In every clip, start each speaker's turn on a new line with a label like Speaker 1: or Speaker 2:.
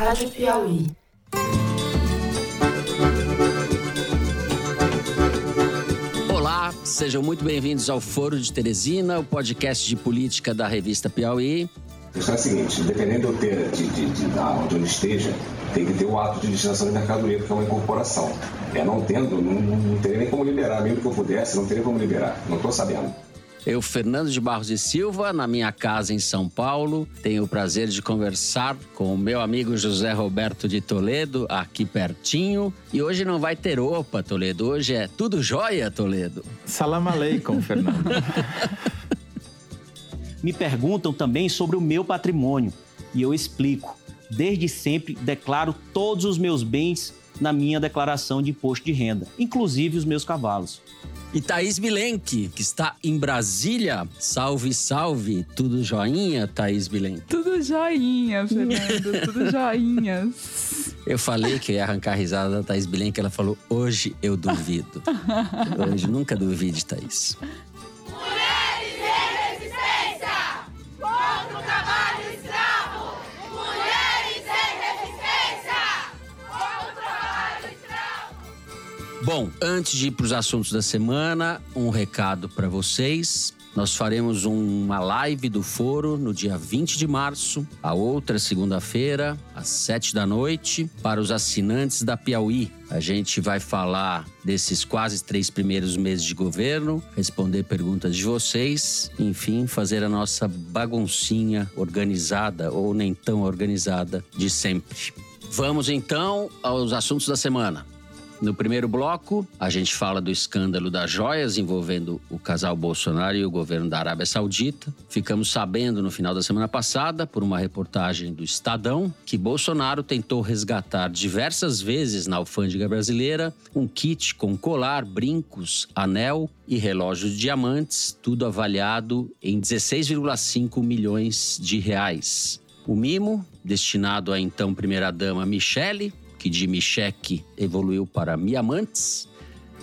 Speaker 1: Rádio Piauí.
Speaker 2: Olá, sejam muito bem-vindos ao Foro de Teresina, o podcast de política da revista Piauí.
Speaker 3: A questão é a seguinte, dependendo de, de, de, de, da onde ele esteja, tem que ter o ato de destinação de mercadoria, porque é uma incorporação. É, não tendo, não, não teria nem como liberar, mesmo que eu pudesse, não teria como liberar. Não estou sabendo.
Speaker 2: Eu, Fernando de Barros e Silva, na minha casa em São Paulo, tenho o prazer de conversar com o meu amigo José Roberto de Toledo, aqui pertinho. E hoje não vai ter opa, Toledo. Hoje é tudo jóia, Toledo.
Speaker 4: Salam aleikum, Fernando.
Speaker 5: Me perguntam também sobre o meu patrimônio e eu explico. Desde sempre declaro todos os meus bens na minha declaração de imposto de renda, inclusive os meus cavalos.
Speaker 2: E Thaís Bilenque, que está em Brasília. Salve, salve. Tudo joinha, Thaís Bilenque?
Speaker 6: Tudo joinha, Fernando. Tudo joinhas.
Speaker 2: Eu falei que ia arrancar a risada da Thaís Bilenque. Ela falou, hoje eu duvido. hoje nunca duvide, Thaís. Bom, antes de ir para os assuntos da semana, um recado para vocês. Nós faremos uma live do Foro no dia 20 de março, a outra segunda-feira, às 7 da noite, para os assinantes da Piauí. A gente vai falar desses quase três primeiros meses de governo, responder perguntas de vocês, enfim, fazer a nossa baguncinha organizada ou nem tão organizada de sempre. Vamos então aos assuntos da semana. No primeiro bloco, a gente fala do escândalo das joias envolvendo o casal Bolsonaro e o governo da Arábia Saudita. Ficamos sabendo no final da semana passada, por uma reportagem do Estadão, que Bolsonaro tentou resgatar diversas vezes na alfândega brasileira um kit com colar, brincos, anel e relógio de diamantes, tudo avaliado em 16,5 milhões de reais. O mimo, destinado à então primeira-dama Michele, que de Michek evoluiu para Miamantes,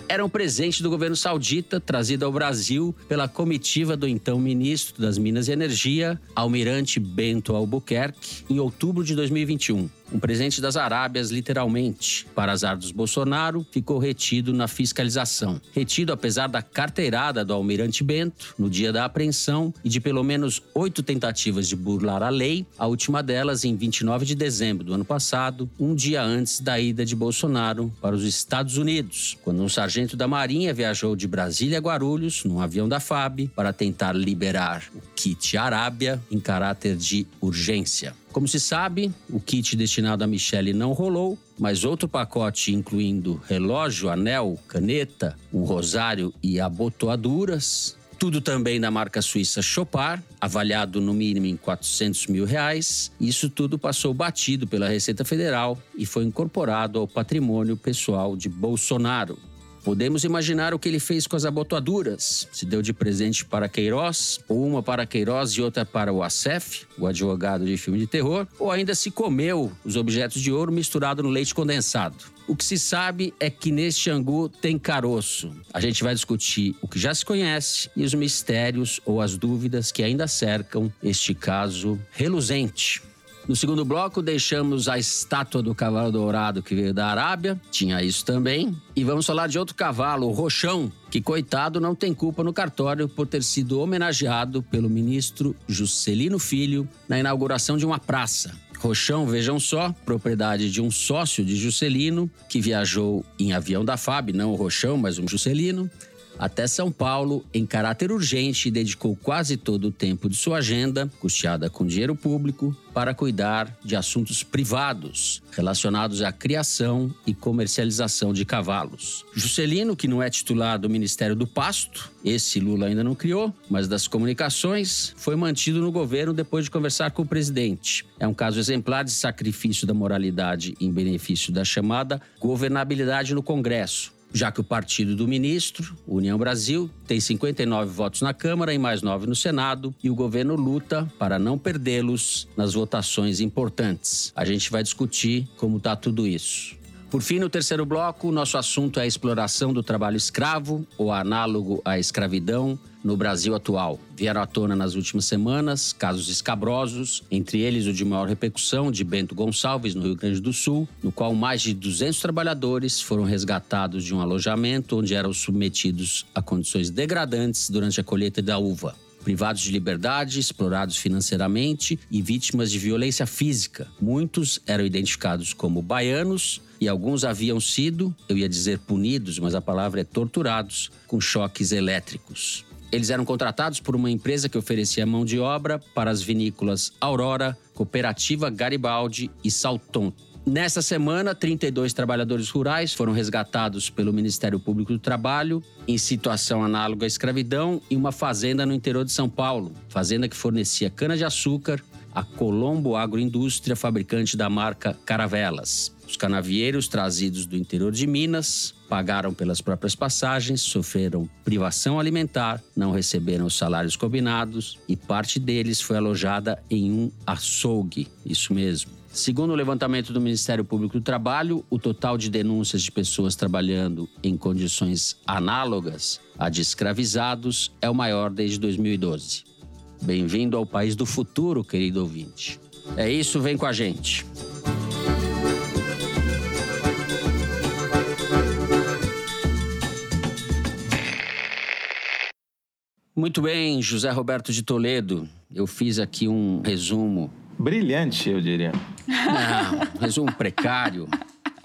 Speaker 2: era um presente do governo saudita trazido ao Brasil pela comitiva do então ministro das Minas e Energia, Almirante Bento Albuquerque, em outubro de 2021. Um presente das Arábias, literalmente. Para azar dos Bolsonaro, ficou retido na fiscalização. Retido apesar da carteirada do Almirante Bento, no dia da apreensão, e de pelo menos oito tentativas de burlar a lei, a última delas em 29 de dezembro do ano passado, um dia antes da ida de Bolsonaro para os Estados Unidos, quando um sargento da Marinha viajou de Brasília a Guarulhos, num avião da FAB, para tentar liberar o kit Arábia em caráter de urgência. Como se sabe, o kit destinado a Michele não rolou, mas outro pacote incluindo relógio, anel, caneta, um rosário e abotoaduras, tudo também da marca suíça Chopard, avaliado no mínimo em 400 mil reais. Isso tudo passou batido pela Receita Federal e foi incorporado ao patrimônio pessoal de Bolsonaro. Podemos imaginar o que ele fez com as abotoaduras. Se deu de presente para Queiroz, ou uma para Queiroz e outra para o Acef, o advogado de filme de terror, ou ainda se comeu os objetos de ouro misturado no leite condensado. O que se sabe é que neste angu tem caroço. A gente vai discutir o que já se conhece e os mistérios ou as dúvidas que ainda cercam este caso reluzente. No segundo bloco, deixamos a estátua do cavalo dourado que veio da Arábia, tinha isso também. E vamos falar de outro cavalo, o Rochão, que, coitado, não tem culpa no cartório por ter sido homenageado pelo ministro Juscelino Filho na inauguração de uma praça. Rochão, vejam só, propriedade de um sócio de Juscelino, que viajou em avião da FAB, não o Rochão, mas um Juscelino, até São Paulo em caráter urgente e dedicou quase todo o tempo de sua agenda, custeada com dinheiro público, para cuidar de assuntos privados relacionados à criação e comercialização de cavalos. Juscelino, que não é titular do Ministério do Pasto, esse Lula ainda não criou, mas das comunicações, foi mantido no governo depois de conversar com o presidente. É um caso exemplar de sacrifício da moralidade em benefício da chamada governabilidade no Congresso já que o partido do ministro, União Brasil, tem 59 votos na Câmara e mais 9 no Senado, e o governo luta para não perdê-los nas votações importantes. A gente vai discutir como está tudo isso. Por fim, no terceiro bloco, nosso assunto é a exploração do trabalho escravo, ou análogo à escravidão, no Brasil atual. Vieram à tona nas últimas semanas casos escabrosos, entre eles o de maior repercussão de Bento Gonçalves, no Rio Grande do Sul, no qual mais de 200 trabalhadores foram resgatados de um alojamento onde eram submetidos a condições degradantes durante a colheita da uva privados de liberdade, explorados financeiramente e vítimas de violência física. Muitos eram identificados como baianos e alguns haviam sido, eu ia dizer punidos, mas a palavra é torturados, com choques elétricos. Eles eram contratados por uma empresa que oferecia mão de obra para as vinícolas Aurora, Cooperativa Garibaldi e Salton, Nessa semana, 32 trabalhadores rurais foram resgatados pelo Ministério Público do Trabalho em situação análoga à escravidão em uma fazenda no interior de São Paulo, fazenda que fornecia cana-de-açúcar à Colombo Agroindústria, fabricante da marca Caravelas. Os canavieiros trazidos do interior de Minas pagaram pelas próprias passagens, sofreram privação alimentar, não receberam os salários combinados e parte deles foi alojada em um açougue. Isso mesmo. Segundo o levantamento do Ministério Público do Trabalho, o total de denúncias de pessoas trabalhando em condições análogas à de escravizados é o maior desde 2012. Bem-vindo ao país do futuro, querido ouvinte. É isso, vem com a gente. Muito bem, José Roberto de Toledo. Eu fiz aqui um resumo
Speaker 4: Brilhante, eu diria.
Speaker 2: Não, resumo precário.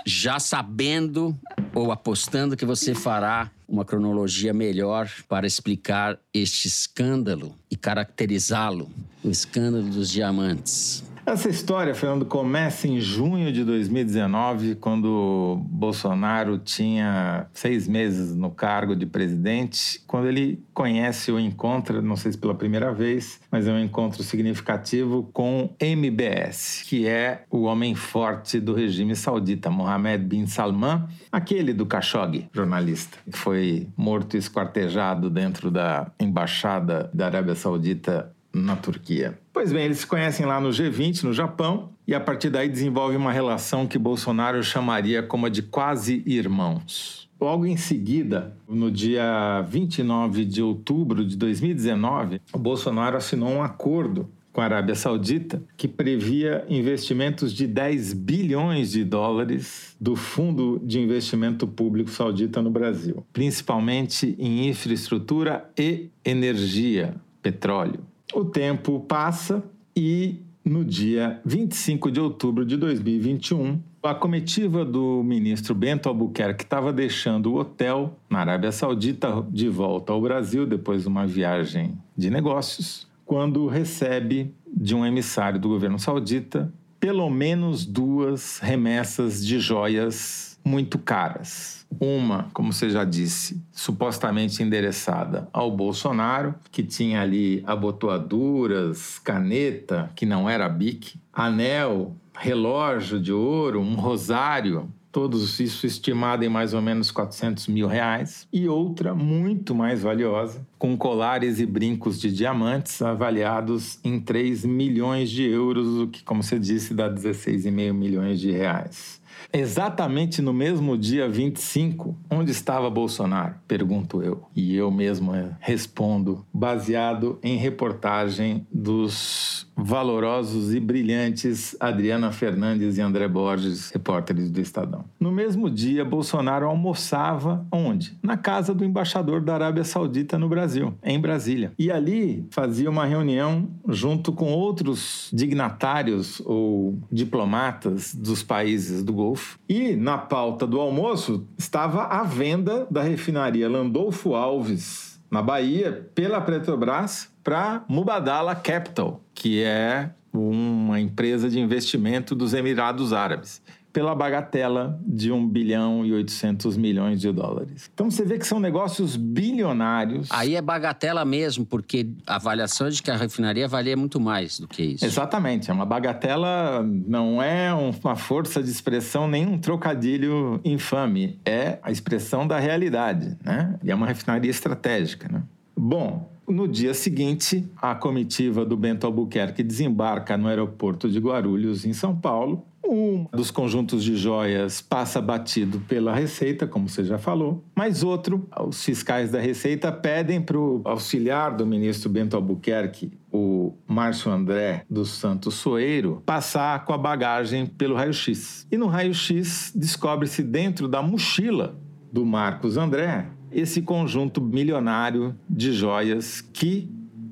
Speaker 2: Já sabendo ou apostando que você fará uma cronologia melhor para explicar este escândalo e caracterizá-lo, o escândalo dos diamantes.
Speaker 4: Essa história, Fernando, começa em junho de 2019, quando Bolsonaro tinha seis meses no cargo de presidente, quando ele conhece ou encontra, não sei se pela primeira vez, mas é um encontro significativo com MBS, que é o homem forte do regime saudita, Mohammed bin Salman, aquele do Khashoggi, jornalista, que foi morto e esquartejado dentro da embaixada da Arábia Saudita na Turquia. Pois bem, eles se conhecem lá no G20, no Japão, e a partir daí desenvolvem uma relação que Bolsonaro chamaria como a de quase irmãos. Logo em seguida, no dia 29 de outubro de 2019, o Bolsonaro assinou um acordo com a Arábia Saudita, que previa investimentos de 10 bilhões de dólares do Fundo de Investimento Público Saudita no Brasil, principalmente em infraestrutura e energia, petróleo. O tempo passa e no dia 25 de outubro de 2021, a comitiva do ministro Bento Albuquerque estava deixando o hotel na Arábia Saudita de volta ao Brasil depois de uma viagem de negócios, quando recebe de um emissário do governo saudita pelo menos duas remessas de joias muito caras uma, como você já disse, supostamente endereçada ao Bolsonaro, que tinha ali abotoaduras, caneta, que não era bic, anel, relógio de ouro, um rosário, todos isso estimado em mais ou menos 400 mil reais, e outra muito mais valiosa, com colares e brincos de diamantes avaliados em 3 milhões de euros, o que, como você disse, dá 16,5 milhões de reais. Exatamente no mesmo dia 25, onde estava Bolsonaro? Pergunto eu. E eu mesmo eh, respondo, baseado em reportagem dos valorosos e brilhantes Adriana Fernandes e André Borges, repórteres do Estadão. No mesmo dia, Bolsonaro almoçava onde? Na casa do embaixador da Arábia Saudita no Brasil, em Brasília. E ali fazia uma reunião junto com outros dignatários ou diplomatas dos países do Golfo. E na pauta do almoço estava a venda da refinaria Landolfo Alves, na Bahia, pela Petrobras para Mubadala Capital, que é uma empresa de investimento dos Emirados Árabes pela bagatela de 1 bilhão e 800 milhões de dólares. Então você vê que são negócios bilionários.
Speaker 2: Aí é bagatela mesmo, porque a avaliação é de que a refinaria valia muito mais do que isso.
Speaker 4: Exatamente, é uma bagatela, não é uma força de expressão nem um trocadilho infame, é a expressão da realidade, né? E é uma refinaria estratégica, né? Bom, No dia seguinte, a comitiva do Bento Albuquerque desembarca no aeroporto de Guarulhos, em São Paulo. Um dos conjuntos de joias passa batido pela Receita, como você já falou, mas outro, os fiscais da Receita pedem para o auxiliar do ministro Bento Albuquerque, o Márcio André dos Santos Soeiro, passar com a bagagem pelo raio-x. E no raio-x descobre-se dentro da mochila do Marcos André esse conjunto milionário de joias que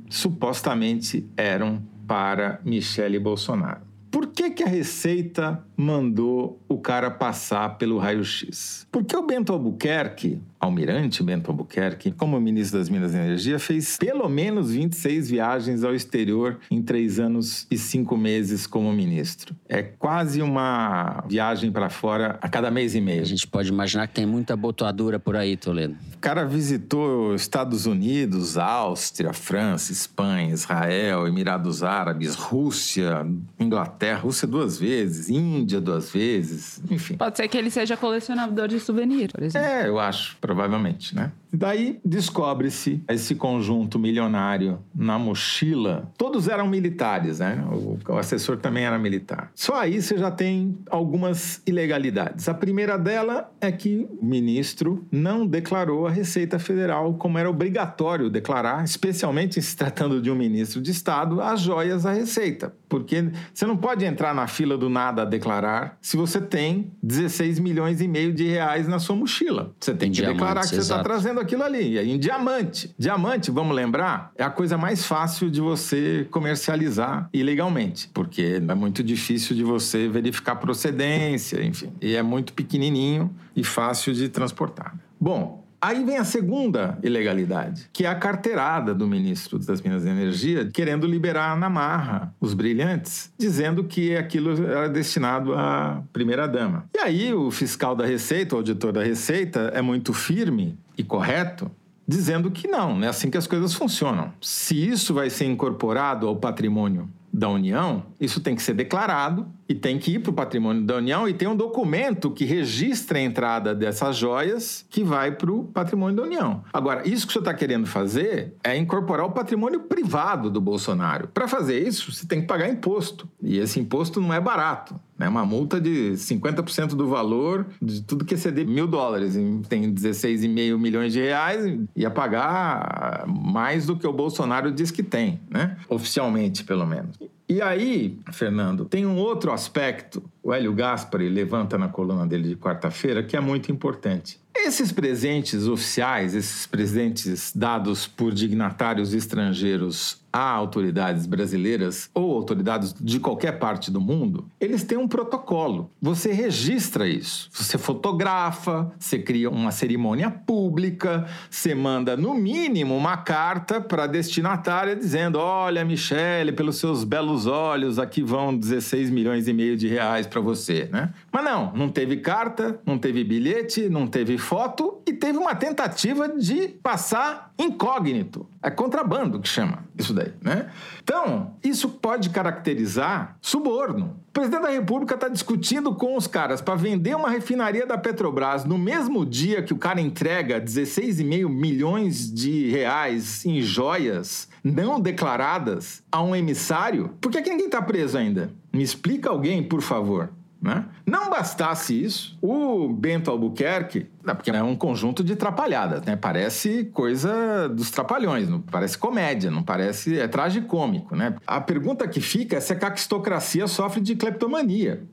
Speaker 4: supostamente eram para Michele Bolsonaro. Por que, que a Receita mandou o cara passar pelo raio-x? Porque o Bento Albuquerque, almirante Bento Albuquerque, como ministro das Minas e Energia, fez pelo menos 26 viagens ao exterior em três anos e cinco meses como ministro. É quase uma viagem para fora a cada mês e meio.
Speaker 2: A gente pode imaginar que tem muita botoadura por aí, Toledo.
Speaker 4: O cara visitou Estados Unidos, Áustria, França, Espanha, Israel, Emirados Árabes, Rússia, Inglaterra, Rússia duas vezes, Índia duas vezes, enfim.
Speaker 6: Pode ser que ele seja colecionador de souvenir, por exemplo.
Speaker 4: É, eu acho, provavelmente, né? Daí descobre-se esse conjunto milionário na mochila. Todos eram militares, né? O, assessor também era militar. Só aí você já tem algumas ilegalidades. A primeira dela é que o ministro não declarou a Receita Federal como era obrigatório declarar, especialmente se tratando de um ministro de Estado, as joias da Receita. Porque você não pode entrar na fila do nada a declarar se você tem 16 milhões e meio de reais na sua mochila. Você tem
Speaker 2: Em
Speaker 4: que declarar
Speaker 2: diamantes,
Speaker 4: que você está trazendo aquilo ali. Em diamante. Diamante, vamos lembrar, é a coisa mais fácil de você comercializar ilegalmente, porque é muito difícil de você verificar procedência, enfim. E é muito pequenininho e fácil de transportar. Bom, Aí vem a segunda ilegalidade, que é a carteirada do ministro das Minas e Energia, querendo liberar na marra os brilhantes, dizendo que aquilo era destinado à primeira-dama. E aí o fiscal da Receita, o auditor da Receita, é muito firme e correto, dizendo que não, não é assim que as coisas funcionam. Se isso vai ser incorporado ao patrimônio da União, isso tem que ser declarado e tem que ir para o patrimônio da União e tem um documento que registra a entrada dessas joias que vai para o patrimônio da União. Agora, isso que senhor está querendo fazer é incorporar o patrimônio privado do Bolsonaro. Para fazer isso, você tem que pagar imposto. E esse imposto não é barato. É uma multa de 50% do valor de tudo que exceder mil dólares. Tem 16,5 milhões de reais, ia pagar mais do que o Bolsonaro diz que tem, né? Oficialmente, pelo menos. E aí, Fernando, tem um outro aspecto, o Hélio Gaspari levanta na coluna dele de quarta-feira, que é muito importante. Esses presentes oficiais, esses presentes dados por dignatários estrangeiros a autoridades brasileiras ou autoridades de qualquer parte do mundo, eles têm um protocolo. Você registra isso. Você fotografa, você cria uma cerimônia pública, você manda no mínimo uma carta para a destinatária dizendo: "Olha, Michele, pelos seus belos olhos, aqui vão 16 milhões e meio de reais para você", né? Mas não, não teve carta, não teve bilhete, não teve foto e teve uma tentativa de passar incógnito. É contrabando que chama isso daí, né? Então, isso pode caracterizar suborno. O presidente da República está discutindo com os caras para vender uma refinaria da Petrobras no mesmo dia que o cara entrega 16,5 milhões de reais em joias não declaradas a um emissário. Por que, que ninguém está preso ainda? Me explica alguém, por favor. Né? Não bastasse isso, o Bento Albuquerque, porque é um conjunto de trapalhadas, né? Parece coisa dos trapalhões, não parece comédia, não parece é tragicômico, né? A pergunta que fica é se a caquistocracia sofre de cleptomania.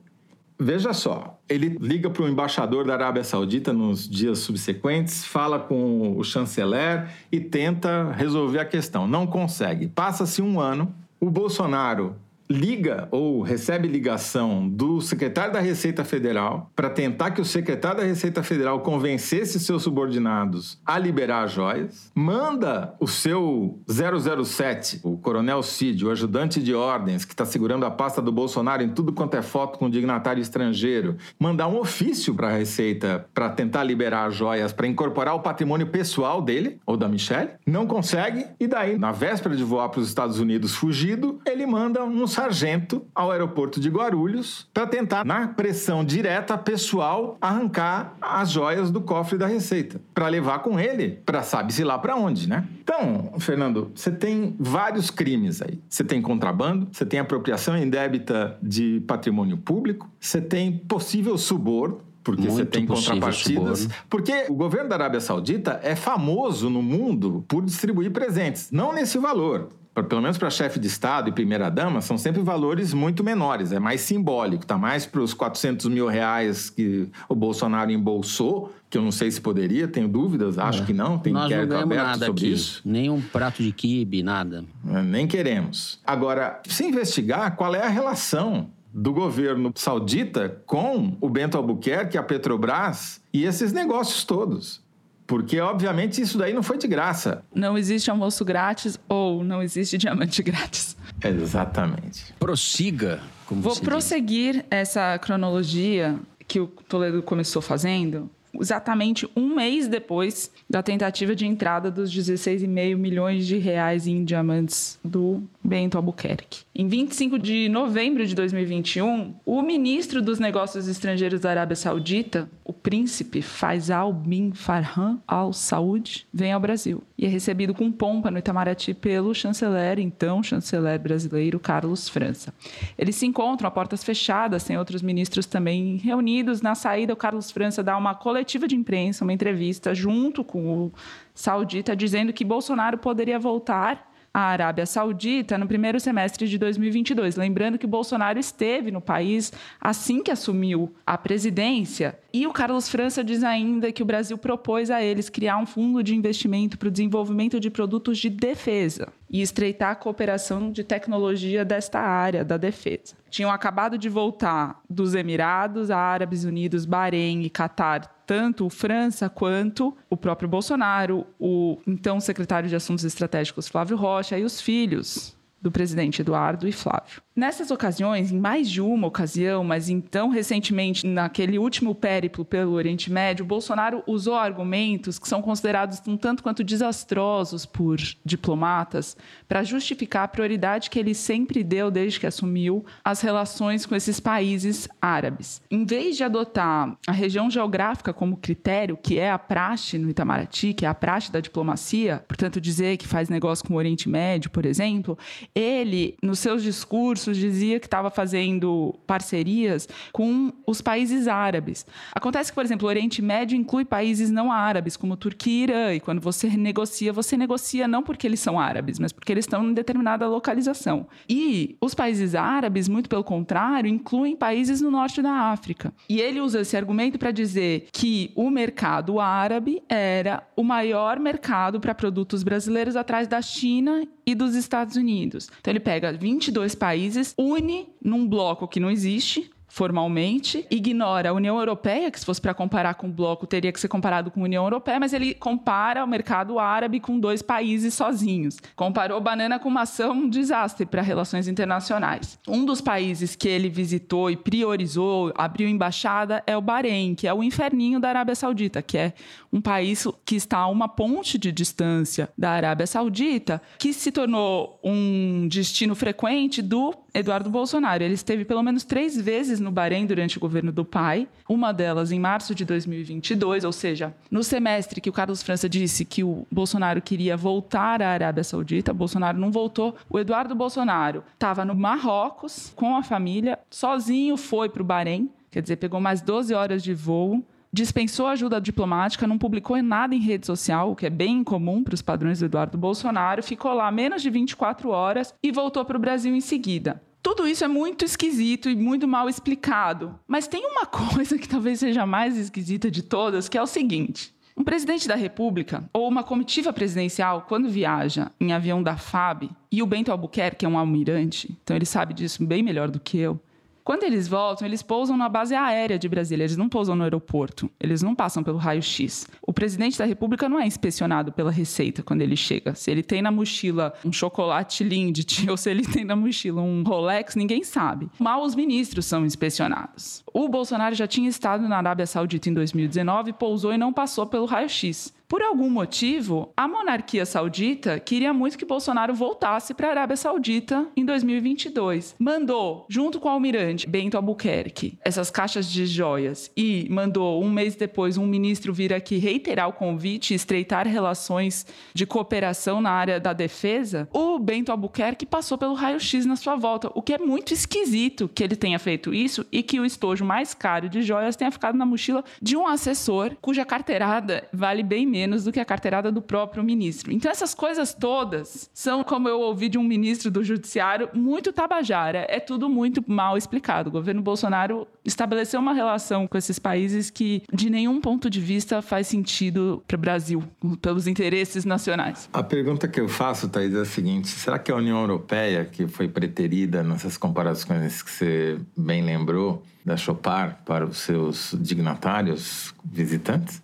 Speaker 4: Veja só, ele liga para o embaixador da Arábia Saudita nos dias subsequentes, fala com o chanceler e tenta resolver a questão. Não consegue. Passa-se um ano, o Bolsonaro liga ou recebe ligação do secretário da Receita Federal para tentar que o secretário da Receita Federal convencesse seus subordinados a liberar as joias, manda o seu 007, o coronel Cid, o ajudante de ordens que está segurando a pasta do Bolsonaro em tudo quanto é foto com dignatário estrangeiro, mandar um ofício para a Receita para tentar liberar as joias para incorporar o patrimônio pessoal dele ou da Michelle, não consegue e daí na véspera de voar para os Estados Unidos fugido, ele manda uns sargento ao aeroporto de Guarulhos para tentar, na pressão direta pessoal, arrancar as joias do cofre da Receita, para levar com ele para sabe-se lá para onde, né? Então, Fernando, você tem vários crimes aí. Você tem contrabando, você tem apropriação indébita de patrimônio público, você tem possível suborno, porque
Speaker 2: Muito
Speaker 4: você tem contrapartidas.
Speaker 2: suborno.
Speaker 4: Porque o governo da Arábia Saudita é famoso no mundo por distribuir presentes, não nesse valor. Pelo menos para chefe de Estado e primeira-dama, são sempre valores muito menores, é mais simbólico, tá mais para os 400 mil reais que o Bolsonaro embolsou, que eu não sei se poderia, tenho dúvidas, acho que não, tem
Speaker 2: Nós não
Speaker 4: inquérito
Speaker 2: ganhamos
Speaker 4: aberto
Speaker 2: nada
Speaker 4: sobre
Speaker 2: aqui.
Speaker 4: isso.
Speaker 2: Nem um prato de quibe, nada.
Speaker 4: É, Nem queremos. Agora, se investigar qual é a relação do governo saudita com o Bento Albuquerque, a Petrobras e esses negócios todos. Porque, obviamente, isso daí não foi de graça.
Speaker 6: Não existe almoço grátis ou não existe diamante grátis.
Speaker 4: Exatamente.
Speaker 2: Prossiga, como
Speaker 6: Vou
Speaker 2: se diz.
Speaker 6: prosseguir essa cronologia que o Toledo começou fazendo exatamente um mês depois da tentativa de entrada dos 16,5 milhões de reais em diamantes do Bento Albuquerque. Em 25 de novembro de 2021, o ministro dos Negócios Estrangeiros da Arábia Saudita, o príncipe Faisal bin Farhan Al Saud, vem ao Brasil e é recebido com pompa no Itamaraty pelo chanceler, então chanceler brasileiro Carlos França. Eles se encontram a portas fechadas, tem outros ministros também reunidos. Na saída, o Carlos França dá uma coletiva de imprensa, uma entrevista junto com o saudita, dizendo que Bolsonaro poderia voltar à Arábia Saudita no primeiro semestre de 2022. Lembrando que Bolsonaro esteve no país assim que assumiu a presidência. E o Carlos França diz ainda que o Brasil propôs a eles criar um fundo de investimento para o desenvolvimento de produtos de defesa e estreitar a cooperação de tecnologia desta área da defesa. Tinham acabado de voltar dos Emirados, Árabes Unidos, Bahrein e Catar tanto o França quanto o próprio Bolsonaro, o então secretário de Assuntos Estratégicos Flávio Rocha e os filhos do presidente Eduardo e Flávio. Nessas ocasiões, em mais de uma ocasião, mas então recentemente, naquele último périplo pelo Oriente Médio, Bolsonaro usou argumentos que são considerados um tanto quanto desastrosos por diplomatas para justificar a prioridade que ele sempre deu desde que assumiu as relações com esses países árabes. Em vez de adotar a região geográfica como critério, que é a praxe no Itamaraty, que é a praxe da diplomacia, portanto dizer que faz negócio com o Oriente Médio, por exemplo, ele, nos seus discursos, dizia que estava fazendo parcerias com os países árabes. Acontece que, por exemplo, o Oriente Médio inclui países não árabes, como Turquia e Irã, e quando você negocia, você negocia não porque eles são árabes, mas porque eles estão em determinada localização. E os países árabes, muito pelo contrário, incluem países no norte da África. E ele usa esse argumento para dizer que o mercado árabe era o maior mercado para produtos brasileiros atrás da China e dos Estados Unidos. Então ele pega 22 países, une num bloco que não existe, formalmente, ignora a União Europeia, que se fosse para comparar com o bloco, teria que ser comparado com a União Europeia, mas ele compara o mercado árabe com dois países sozinhos. Comparou banana com maçã, um desastre para relações internacionais. Um dos países que ele visitou e priorizou, abriu embaixada, é o Bahrein, que é o inferninho da Arábia Saudita, que é um país que está a uma ponte de distância da Arábia Saudita, que se tornou um destino frequente do Eduardo Bolsonaro. Ele esteve pelo menos três vezes no Bahrein durante o governo do pai, uma delas em março de 2022, ou seja, no semestre que o Carlos França disse que o Bolsonaro queria voltar à Arábia Saudita, Bolsonaro não voltou. O Eduardo Bolsonaro estava no Marrocos com a família, sozinho foi para o Bahrein, quer dizer, pegou mais 12 horas de voo dispensou ajuda diplomática, não publicou nada em rede social, o que é bem incomum para os padrões do Eduardo Bolsonaro, ficou lá menos de 24 horas e voltou para o Brasil em seguida. Tudo isso é muito esquisito e muito mal explicado. Mas tem uma coisa que talvez seja mais esquisita de todas, que é o seguinte. Um presidente da República ou uma comitiva presidencial, quando viaja em avião da FAB, e o Bento Albuquerque é um almirante, então ele sabe disso bem melhor do que eu, quando eles voltam, eles pousam na base aérea de Brasília, eles não pousam no aeroporto, eles não passam pelo raio-x. O presidente da República não é inspecionado pela Receita quando ele chega. Se ele tem na mochila um chocolate Lindt ou se ele tem na mochila um Rolex, ninguém sabe. Mal os ministros são inspecionados. O Bolsonaro já tinha estado na Arábia Saudita em 2019, pousou e não passou pelo raio-x. Por algum motivo, a monarquia saudita queria muito que Bolsonaro voltasse para a Arábia Saudita em 2022. Mandou, junto com o almirante Bento Albuquerque, essas caixas de joias e mandou um mês depois um ministro vir aqui reiterar o convite e estreitar relações de cooperação na área da defesa. O Bento Albuquerque passou pelo raio-x na sua volta, o que é muito esquisito que ele tenha feito isso e que o estojo mais caro de joias tenha ficado na mochila de um assessor cuja carteirada vale bem menos do que a carteirada do próprio ministro. Então, essas coisas todas são, como eu ouvi de um ministro do Judiciário, muito tabajara. É tudo muito mal explicado. O governo Bolsonaro estabeleceu uma relação com esses países que, de nenhum ponto de vista, faz sentido para o Brasil, pelos interesses nacionais.
Speaker 4: A pergunta que eu faço, Thaís, é a seguinte: será que a União Europeia, que foi preterida nessas comparações que você bem lembrou, da Chopar para os seus dignatários visitantes?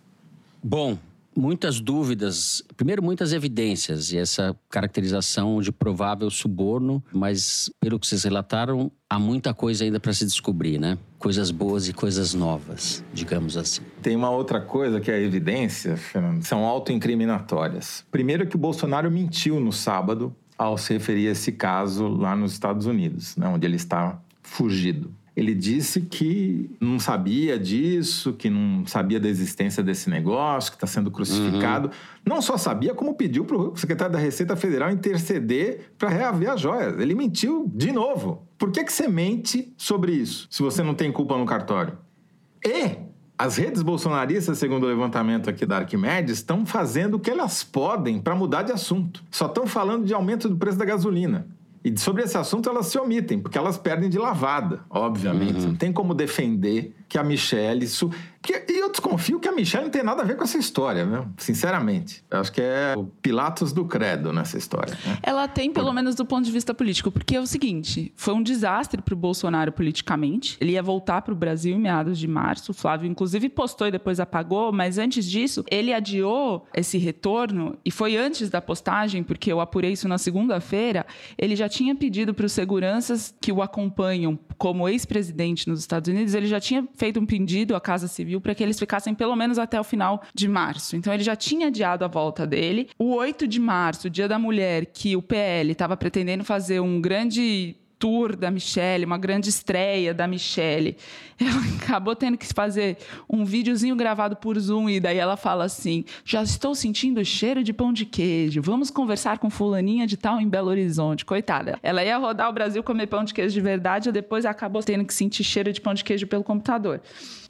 Speaker 2: Bom, muitas dúvidas. Primeiro, muitas evidências e essa caracterização de provável suborno, mas pelo que vocês relataram, há muita coisa ainda para se descobrir, né? Coisas boas e coisas novas, digamos assim.
Speaker 4: Tem uma outra coisa que é a evidência, Fernando, são autoincriminatórias. Primeiro que o Bolsonaro mentiu no sábado ao se referir a esse caso lá nos Estados Unidos, né, onde ele está fugido. Ele disse que não sabia disso, que não sabia da existência desse negócio, que está sendo crucificado. Uhum. Não só sabia, como pediu para o secretário da Receita Federal interceder para reaver as joias. Ele mentiu de novo. Por que, que você mente sobre isso, se você não tem culpa no cartório? E as redes bolsonaristas, segundo o levantamento aqui da Arquimedes, estão fazendo o que elas podem para mudar de assunto. Só estão falando de aumento do preço da gasolina. E sobre esse assunto elas se omitem, porque elas perdem de lavada, obviamente. Uhum. Não tem como defender que a Michelle. Isso... E eu desconfio que a Michelle não tem nada a ver com essa história, viu? Sinceramente. Eu acho que é o Pilatos do Credo nessa história. Né?
Speaker 6: Ela tem, pelo menos do ponto de vista político, porque é o seguinte: foi um desastre para o Bolsonaro politicamente. Ele ia voltar para o Brasil em meados de março. O Flávio, inclusive, postou e depois apagou, mas antes disso, ele adiou esse retorno, e foi antes da postagem, porque eu apurei isso na segunda-feira. Ele já tinha pedido para os seguranças que o acompanham como ex-presidente nos Estados Unidos, ele já tinha feito um pedido à Casa Civil para que eles ficassem pelo menos até o final de março. Então ele já tinha adiado a volta dele. O 8 de março, Dia da Mulher, que o PL estava pretendendo fazer um grande tour da Michelle, uma grande estreia da Michelle. Ela acabou tendo que fazer um videozinho gravado por Zoom e daí ela fala assim: "Já estou sentindo o cheiro de pão de queijo. Vamos conversar com fulaninha de tal em Belo Horizonte". Coitada. Ela ia rodar o Brasil comer pão de queijo de verdade e depois acabou tendo que sentir cheiro de pão de queijo pelo computador.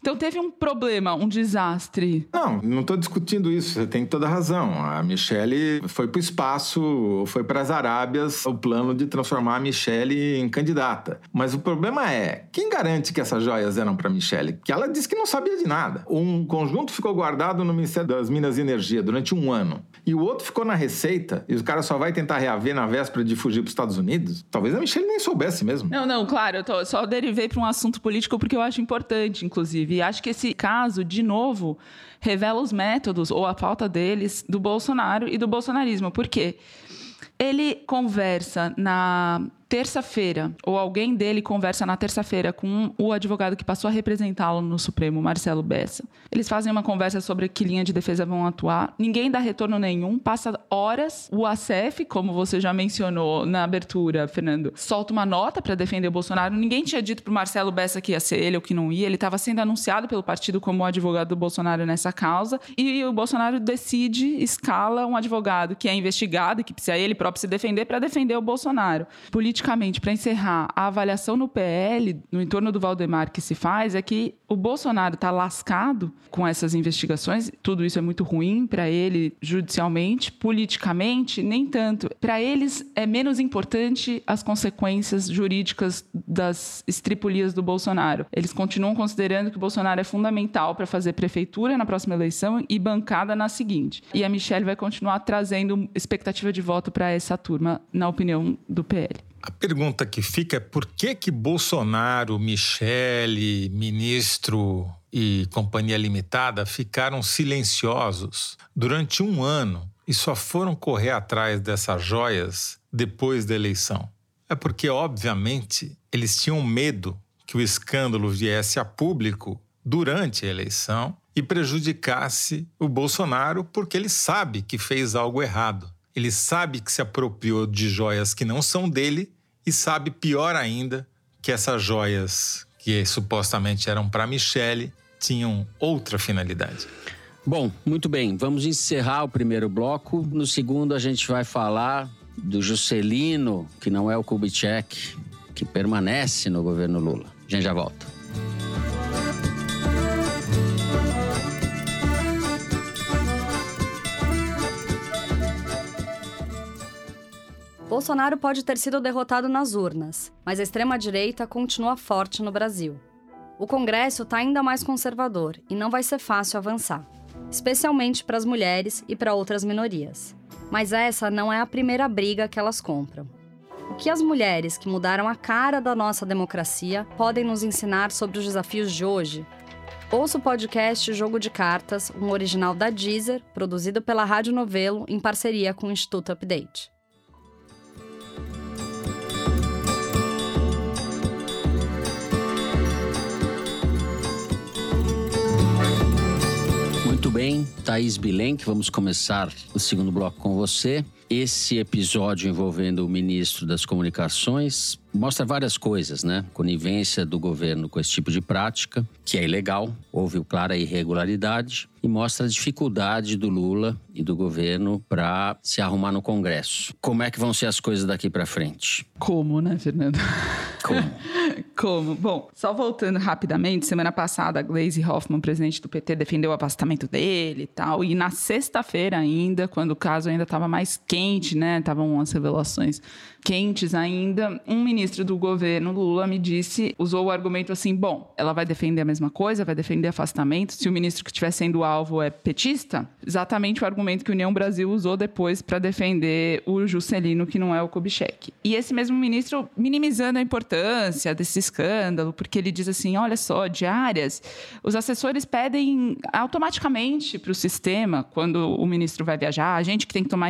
Speaker 6: Então teve um problema, um desastre.
Speaker 4: Não, não estou discutindo isso. Você tem toda a razão. A Michelle foi para o espaço, foi para as Arábias, o plano de transformar a Michelle em candidata. Mas o problema é, quem garante que essas joias eram para Michelle? Que ela disse que não sabia de nada. Um conjunto ficou guardado no Ministério das Minas e Energia durante um ano. E o outro ficou na Receita, e o cara só vai tentar reaver na véspera de fugir para os Estados Unidos. Talvez a Michelle nem soubesse mesmo.
Speaker 6: Não, não, claro, eu tô, só derivei para um assunto político porque eu acho importante, inclusive. E acho que esse caso, de novo, revela os métodos ou a falta deles do Bolsonaro e do bolsonarismo. Por quê? Ele conversa na terça-feira, ou alguém dele conversa na terça-feira com o advogado que passou a representá-lo no Supremo, Marcelo Bessa. Eles fazem uma conversa sobre que linha de defesa vão atuar. Ninguém dá retorno nenhum, passa horas. O ACF, como você já mencionou na abertura, Fernando, solta uma nota para defender o Bolsonaro. Ninguém tinha dito para Marcelo Bessa que ia ser ele ou que não ia. Ele estava sendo anunciado pelo partido como advogado do Bolsonaro nessa causa. E o Bolsonaro decide, escala um advogado que é investigado, que precisa ele próprio se defender para defender o Bolsonaro politicamente, para encerrar, a avaliação no PL, no entorno do Valdemar, que se faz é que o Bolsonaro está lascado com essas investigações. Tudo isso é muito ruim para ele judicialmente, politicamente, nem tanto. Para eles é menos importante as consequências jurídicas das estripulias do Bolsonaro. Eles continuam considerando que o Bolsonaro é fundamental para fazer prefeitura na próxima eleição e bancada na seguinte. E a Michelle vai continuar trazendo expectativa de voto para essa turma, na opinião do PL.
Speaker 1: A pergunta que fica é por que que Bolsonaro, Michele, ministro e companhia limitada ficaram silenciosos durante um ano e só foram correr atrás dessas joias depois da eleição? É porque, obviamente, eles tinham medo que o escândalo viesse a público durante a eleição e prejudicasse o Bolsonaro porque ele sabe que fez algo errado. Ele sabe que se apropriou de joias que não são dele e sabe, pior ainda, que essas joias que supostamente eram para Michele tinham outra finalidade.
Speaker 2: Bom, muito bem. Vamos encerrar o primeiro bloco. No segundo, a gente vai falar do Juscelino, que não é o Kubitschek, que permanece no governo Lula. A gente já volta.
Speaker 7: Bolsonaro pode ter sido derrotado nas urnas, mas a extrema-direita continua forte no Brasil. O Congresso está ainda mais conservador e não vai ser fácil avançar, especialmente para as mulheres e para outras minorias. Mas essa não é a primeira briga que elas compram. O que as mulheres que mudaram a cara da nossa democracia podem nos ensinar sobre os desafios de hoje? Ouça o podcast Jogo de Cartas, um original da Deezer, produzido pela Rádio Novelo em parceria com o Instituto Update.
Speaker 2: Bem, Thaís vamos começar o segundo bloco com você. Esse episódio envolvendo o ministro das Comunicações mostra várias coisas, né? Conivência do governo com esse tipo de prática, que é ilegal, houve clara irregularidade, e mostra a dificuldade do Lula e do governo para se arrumar no Congresso. Como é que vão ser as coisas daqui para frente?
Speaker 6: Como, né, Fernando?
Speaker 2: Como?
Speaker 6: Como? Bom, só voltando rapidamente, semana passada a Glaze Hoffman, presidente do PT, defendeu o afastamento dele e tal. E na sexta-feira ainda, quando o caso ainda estava mais quente, né? Estavam as revelações quentes ainda, um ministro do governo Lula me disse, usou o argumento assim: bom, ela vai defender a mesma coisa, vai defender afastamento. Se o ministro que estiver sendo alvo é petista, exatamente o argumento que o União Brasil usou depois para defender o Juscelino, que não é o Kubitschek. E esse mesmo ministro minimizando a importância desse escândalo, porque ele diz assim: olha só, diárias, os assessores pedem automaticamente para o sistema, quando o ministro vai viajar, a gente que tem que tomar a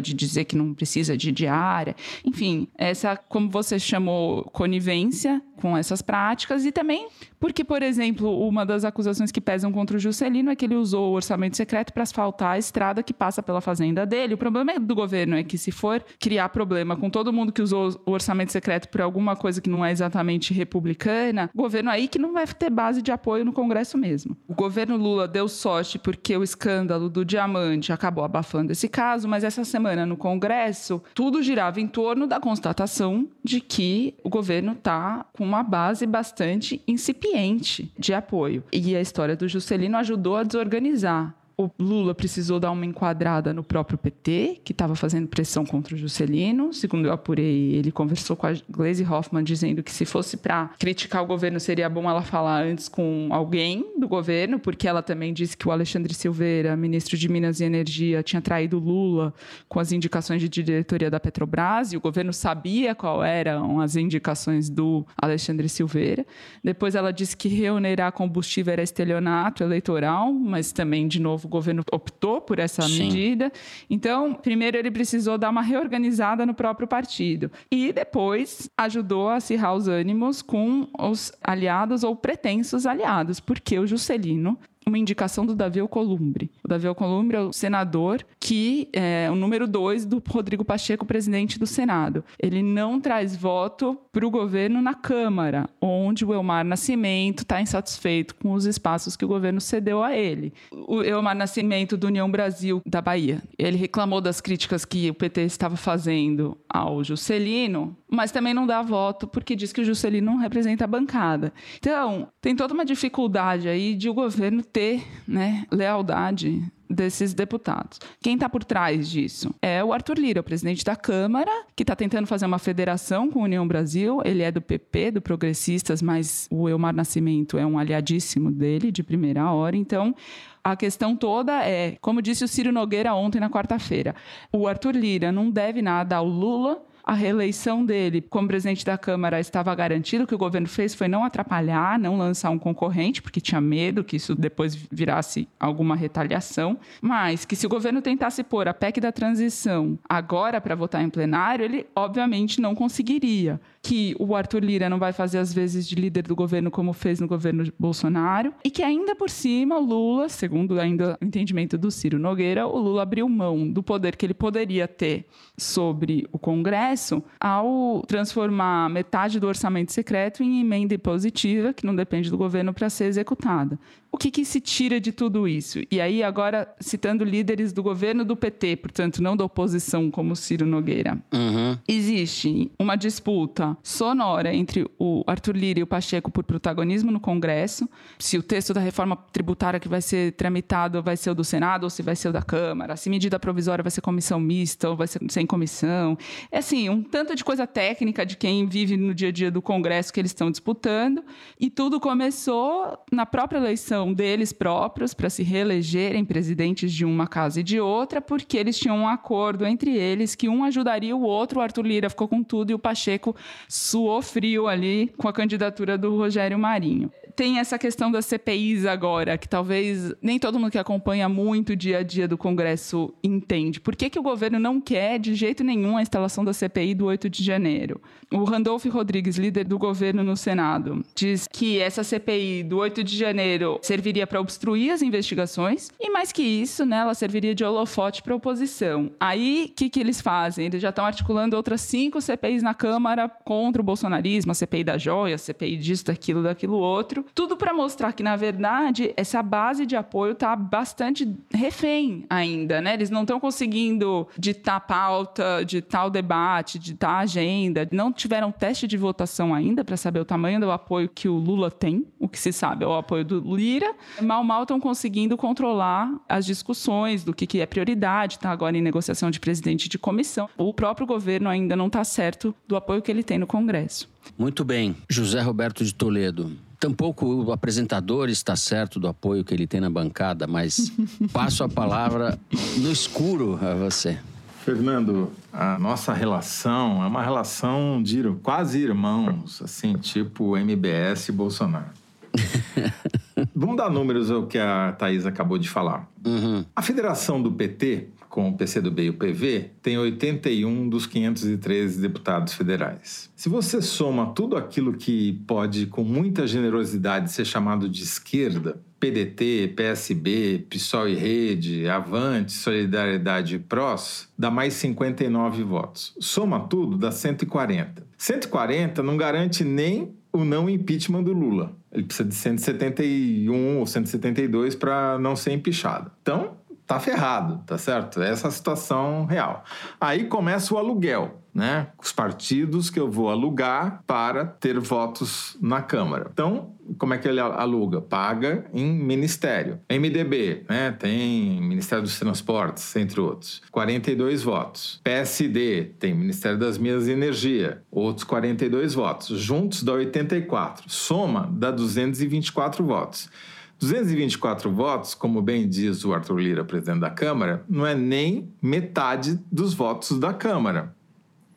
Speaker 6: de dizer que não precisa de diária. Enfim, essa, como você chamou, conivência com essas práticas e também porque, por exemplo, uma das acusações que pesam contra o Juscelino é que ele usou o orçamento secreto para asfaltar a estrada que passa pela fazenda dele. O problema do governo é que, se for criar problema com todo mundo que usou o orçamento secreto por alguma coisa que não é exatamente republicana, o governo aí que não vai ter base de apoio no Congresso mesmo. O governo Lula deu sorte porque o escândalo do diamante acabou abafando esse caso, mas essa semana no Congresso tudo girava em torno da constatação de que o governo está com uma base bastante incipiente de apoio. E a história do Juscelino ajudou a desorganizar o Lula precisou dar uma enquadrada no próprio PT, que estava fazendo pressão contra o Juscelino. Segundo eu apurei, ele conversou com a Glaze Hoffman, dizendo que se fosse para criticar o governo, seria bom ela falar antes com alguém do governo, porque ela também disse que o Alexandre Silveira, ministro de Minas e Energia, tinha traído Lula com as indicações de diretoria da Petrobras, e o governo sabia qual eram as indicações do Alexandre Silveira. Depois ela disse que reonerar combustível era estelionato eleitoral, mas também, de novo, o governo optou por essa
Speaker 2: Sim.
Speaker 6: medida. Então, primeiro ele precisou dar uma reorganizada no próprio partido. E depois ajudou a acirrar os ânimos com os aliados ou pretensos aliados, porque o Juscelino uma indicação do Davi Alcolumbre. O Davi Alcolumbre é o senador que é o número dois do Rodrigo Pacheco, presidente do Senado. Ele não traz voto para o governo na Câmara, onde o Elmar Nascimento está insatisfeito com os espaços que o governo cedeu a ele. O Elmar Nascimento, do União Brasil, da Bahia, ele reclamou das críticas que o PT estava fazendo ao Juscelino, mas também não dá voto porque diz que o Juscelino não representa a bancada. Então, tem toda uma dificuldade aí de o governo ter né, lealdade desses deputados. Quem está por trás disso é o Arthur Lira, o presidente da Câmara, que está tentando fazer uma federação com a União Brasil. Ele é do PP, do Progressistas, mas o Elmar Nascimento é um aliadíssimo dele, de primeira hora. Então, a questão toda é, como disse o Ciro Nogueira ontem na quarta-feira, o Arthur Lira não deve nada ao Lula, a reeleição dele como presidente da Câmara estava garantido. O que o governo fez foi não atrapalhar, não lançar um concorrente, porque tinha medo que isso depois virasse alguma retaliação. Mas que se o governo tentasse pôr a PEC da transição agora para votar em plenário, ele obviamente não conseguiria que o Arthur Lira não vai fazer as vezes de líder do governo como fez no governo Bolsonaro e que ainda por cima o Lula, segundo ainda o entendimento do Ciro Nogueira, o Lula abriu mão do poder que ele poderia ter sobre o Congresso ao transformar metade do orçamento secreto em emenda impositiva que não depende do governo para ser executada. O que, que se tira de tudo isso? E aí, agora, citando líderes do governo do PT, portanto, não da oposição, como Ciro Nogueira.
Speaker 2: Uhum.
Speaker 6: Existe uma disputa sonora entre o Arthur Lira e o Pacheco por protagonismo no Congresso. Se o texto da reforma tributária que vai ser tramitado vai ser o do Senado ou se vai ser o da Câmara. Se medida provisória vai ser comissão mista ou vai ser sem comissão. É assim, um tanto de coisa técnica de quem vive no dia a dia do Congresso que eles estão disputando. E tudo começou na própria eleição deles próprios para se reelegerem presidentes de uma casa e de outra, porque eles tinham um acordo entre eles que um ajudaria o outro. O Arthur Lira ficou com tudo e o Pacheco suou frio ali com a candidatura do Rogério Marinho tem essa questão das CPIs agora, que talvez nem todo mundo que acompanha muito o dia a dia do Congresso entende. Por que, que o governo não quer, de jeito nenhum, a instalação da CPI do 8 de janeiro? O Randolph Rodrigues, líder do governo no Senado, diz que essa CPI do 8 de janeiro serviria para obstruir as investigações e, mais que isso, né, ela serviria de holofote para a oposição. Aí, o que, que eles fazem? Eles já estão articulando outras cinco CPIs na Câmara contra o bolsonarismo, a CPI da joia, a CPI disso, daquilo, daquilo outro. Tudo para mostrar que, na verdade, essa base de apoio está bastante refém ainda, né? Eles não estão conseguindo ditar pauta, ditar o debate, ditar a agenda. Não tiveram teste de votação ainda para saber o tamanho do apoio que o Lula tem. O que se sabe é o apoio do Lira. Mal, mal estão conseguindo controlar as discussões do que, que é prioridade. Está agora em negociação de presidente de comissão. O próprio governo ainda não está certo do apoio que ele tem no Congresso.
Speaker 2: Muito bem. José Roberto de Toledo. Tampouco o apresentador está certo do apoio que ele tem na bancada, mas passo a palavra no escuro a você.
Speaker 4: Fernando, a nossa relação é uma relação de quase irmãos, assim, tipo MBS e Bolsonaro. Vamos dar números ao que a Thaís acabou de falar.
Speaker 2: Uhum.
Speaker 4: A federação do PT com o PCdoB e o PV, tem 81 dos 513 deputados federais. Se você soma tudo aquilo que pode, com muita generosidade, ser chamado de esquerda, PDT, PSB, PSOL e Rede, Avante, Solidariedade e PROS, dá mais 59 votos. Soma tudo, dá 140. 140 não garante nem o não impeachment do Lula. Ele precisa de 171 ou 172 para não ser empichado. Então, tá ferrado, tá certo? Essa é a situação real. Aí começa o aluguel, né? Os partidos que eu vou alugar para ter votos na Câmara. Então, como é que ele aluga? Paga em ministério. MDB, né? Tem Ministério dos Transportes, entre outros. 42 votos. PSD tem Ministério das Minas e Energia, outros 42 votos. Juntos dá 84. Soma dá 224 votos. 224 votos, como bem diz o Arthur Lira, presidente da Câmara, não é nem metade dos votos da Câmara.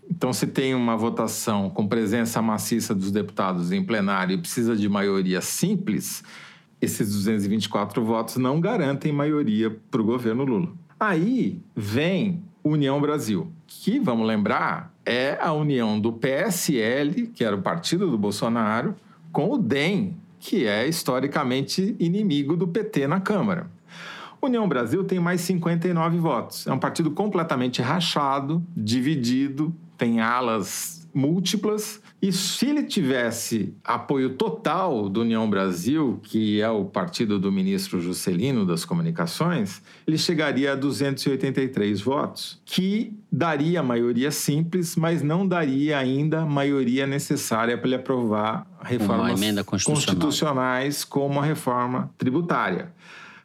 Speaker 4: Então, se tem uma votação com presença maciça dos deputados em plenário e precisa de maioria simples, esses 224 votos não garantem maioria para o governo Lula. Aí vem União Brasil, que, vamos lembrar, é a união do PSL, que era o partido do Bolsonaro, com o DEM, que é historicamente inimigo do PT na Câmara. União Brasil tem mais 59 votos. É um partido completamente rachado, dividido, tem alas múltiplas. E se ele tivesse apoio total do União Brasil, que é o partido do ministro Juscelino das Comunicações, ele chegaria a 283 votos, que daria maioria simples, mas não daria ainda maioria necessária para ele aprovar reformas constitucionais como a reforma tributária.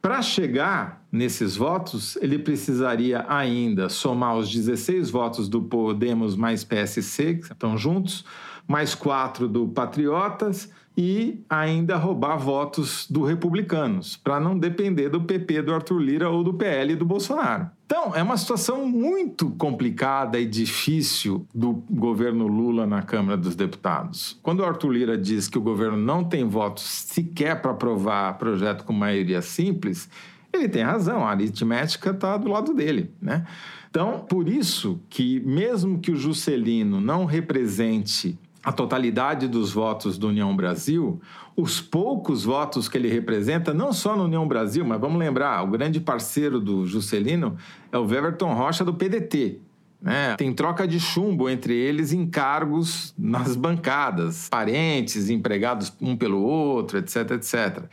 Speaker 4: Para chegar nesses votos, ele precisaria ainda somar os 16 votos do Podemos mais PSC, que estão juntos, mais quatro do Patriotas e ainda roubar votos do republicanos, para não depender do PP do Arthur Lira ou do PL do Bolsonaro. Então, é uma situação muito complicada e difícil do governo Lula na Câmara dos Deputados. Quando o Arthur Lira diz que o governo não tem votos sequer para aprovar projeto com maioria simples, ele tem razão, a aritmética está do lado dele, né? Então, por isso que mesmo que o Juscelino não represente a totalidade dos votos do União Brasil, os poucos votos que ele representa, não só no União Brasil, mas vamos lembrar, o grande parceiro do Juscelino é o Weverton Rocha do PDT. Né? Tem troca de chumbo entre eles em cargos nas bancadas, parentes, empregados um pelo outro, etc, etc.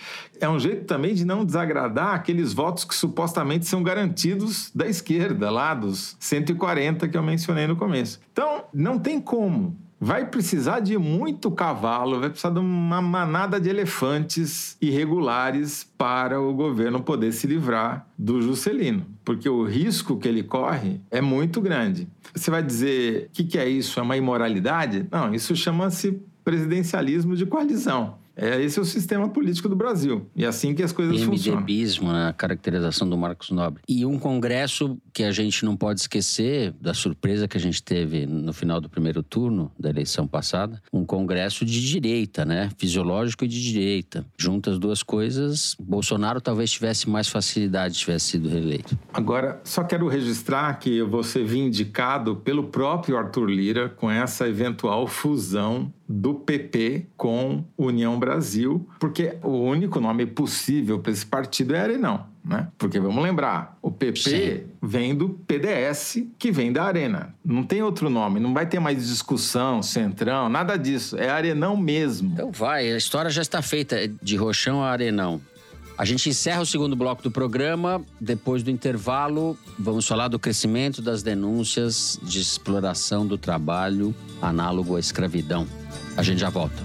Speaker 4: É um jeito também de não desagradar aqueles votos que supostamente são garantidos da esquerda, lá dos 140 que eu mencionei no começo. Então, não tem como vai precisar de muito cavalo, vai precisar de uma manada de elefantes irregulares para o governo poder se livrar do Juscelino, porque o risco que ele corre é muito grande. Você vai dizer o que, que é isso? É uma imoralidade? Não, isso chama-se presidencialismo de coalizão. É, esse é o sistema político do Brasil. E é assim que as coisas funcionam.
Speaker 2: MDBismo, né? a caracterização do Marcos Nobre. E um congresso que a gente não pode esquecer da surpresa que a gente teve no final do primeiro turno da eleição passada, um congresso de direita, né? Fisiológico e de direita. Juntas duas coisas, Bolsonaro talvez tivesse mais facilidade tivesse sido reeleito.
Speaker 4: Agora, só quero registrar que eu vou ser vindicado pelo próprio Arthur Lira com essa eventual fusão do PP com União Brasil, porque o único nome possível para esse partido é Arenão. Né? Porque vamos lembrar, o PP Sim. vem do PDS, que vem da Arena. Não tem outro nome, não vai ter mais discussão, centrão, nada disso. É Arenão mesmo.
Speaker 2: Então vai, a história já está feita de Rochão a Arenão. A gente encerra o segundo bloco do programa. Depois do intervalo, vamos falar do crescimento das denúncias de exploração do trabalho análogo à escravidão. A gente já volta.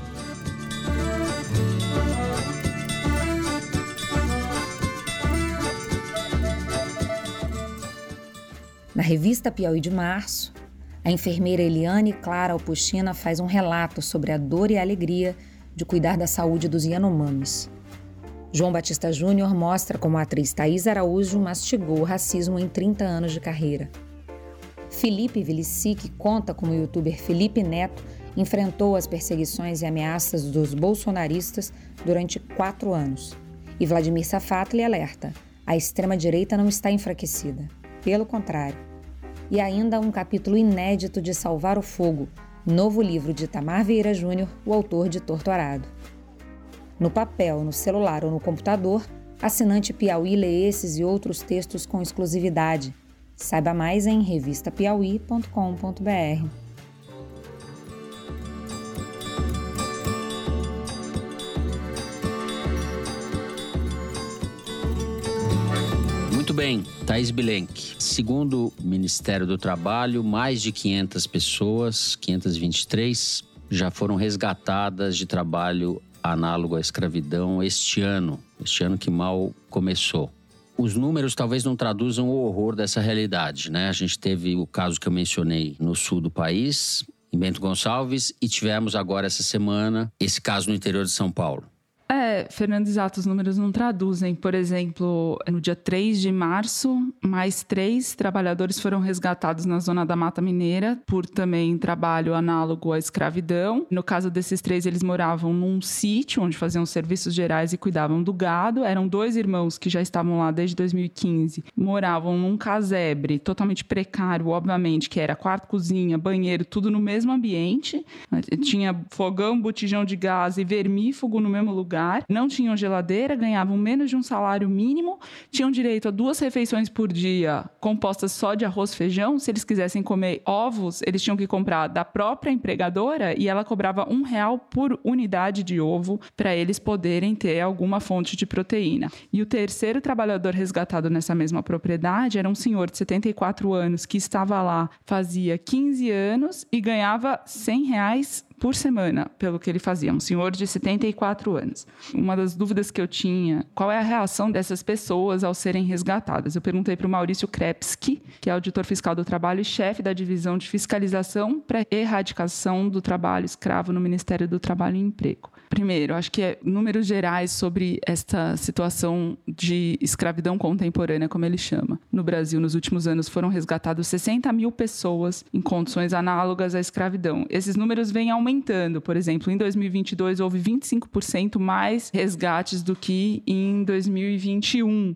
Speaker 8: Na revista Piauí de março, a enfermeira Eliane Clara Alpuchina faz um relato sobre a dor e a alegria de cuidar da saúde dos Yanomamis. João Batista Júnior mostra como a atriz Thaís Araújo mastigou o racismo em 30 anos de carreira. Felipe Vilicic conta como o youtuber Felipe Neto enfrentou as perseguições e ameaças dos bolsonaristas durante quatro anos. E Vladimir Safatli alerta: a extrema-direita não está enfraquecida. Pelo contrário. E ainda um capítulo inédito de Salvar o Fogo, novo livro de Tamar Vieira Júnior, o autor de Torturado. No papel, no celular ou no computador, assinante Piauí lê esses e outros textos com exclusividade. Saiba mais em revistapiauí.com.br.
Speaker 2: bem, Thais Bilenque. Segundo o Ministério do Trabalho, mais de 500 pessoas, 523, já foram resgatadas de trabalho análogo à escravidão este ano, este ano que mal começou. Os números talvez não traduzam o horror dessa realidade, né? A gente teve o caso que eu mencionei no sul do país, em Bento Gonçalves, e tivemos agora essa semana esse caso no interior de São Paulo.
Speaker 6: É, Fernando, exato, os números não traduzem. Por exemplo, no dia 3 de março, mais três trabalhadores foram resgatados na zona da Mata Mineira por também trabalho análogo à escravidão. No caso desses três, eles moravam num sítio onde faziam serviços gerais e cuidavam do gado. Eram dois irmãos que já estavam lá desde 2015. Moravam num casebre totalmente precário, obviamente, que era quarto, cozinha, banheiro, tudo no mesmo ambiente. Tinha fogão, botijão de gás e vermífugo no mesmo lugar não tinham geladeira, ganhavam menos de um salário mínimo, tinham direito a duas refeições por dia compostas só de arroz e feijão. Se eles quisessem comer ovos, eles tinham que comprar da própria empregadora e ela cobrava um real por unidade de ovo para eles poderem ter alguma fonte de proteína. E o terceiro trabalhador resgatado nessa mesma propriedade era um senhor de 74 anos que estava lá fazia 15 anos e ganhava 100 reais por semana, pelo que ele fazia, um senhor de 74 anos. Uma das dúvidas que eu tinha, qual é a reação dessas pessoas ao serem resgatadas? Eu perguntei para o Maurício Krepski, que é auditor fiscal do trabalho e chefe da divisão de fiscalização para erradicação do trabalho escravo no Ministério do Trabalho e Emprego. Primeiro, acho que é números gerais sobre esta situação de escravidão contemporânea, como ele chama. No Brasil, nos últimos anos, foram resgatados 60 mil pessoas em condições análogas à escravidão. Esses números vêm aumentando. Por exemplo, em 2022 houve 25% mais resgates do que em 2021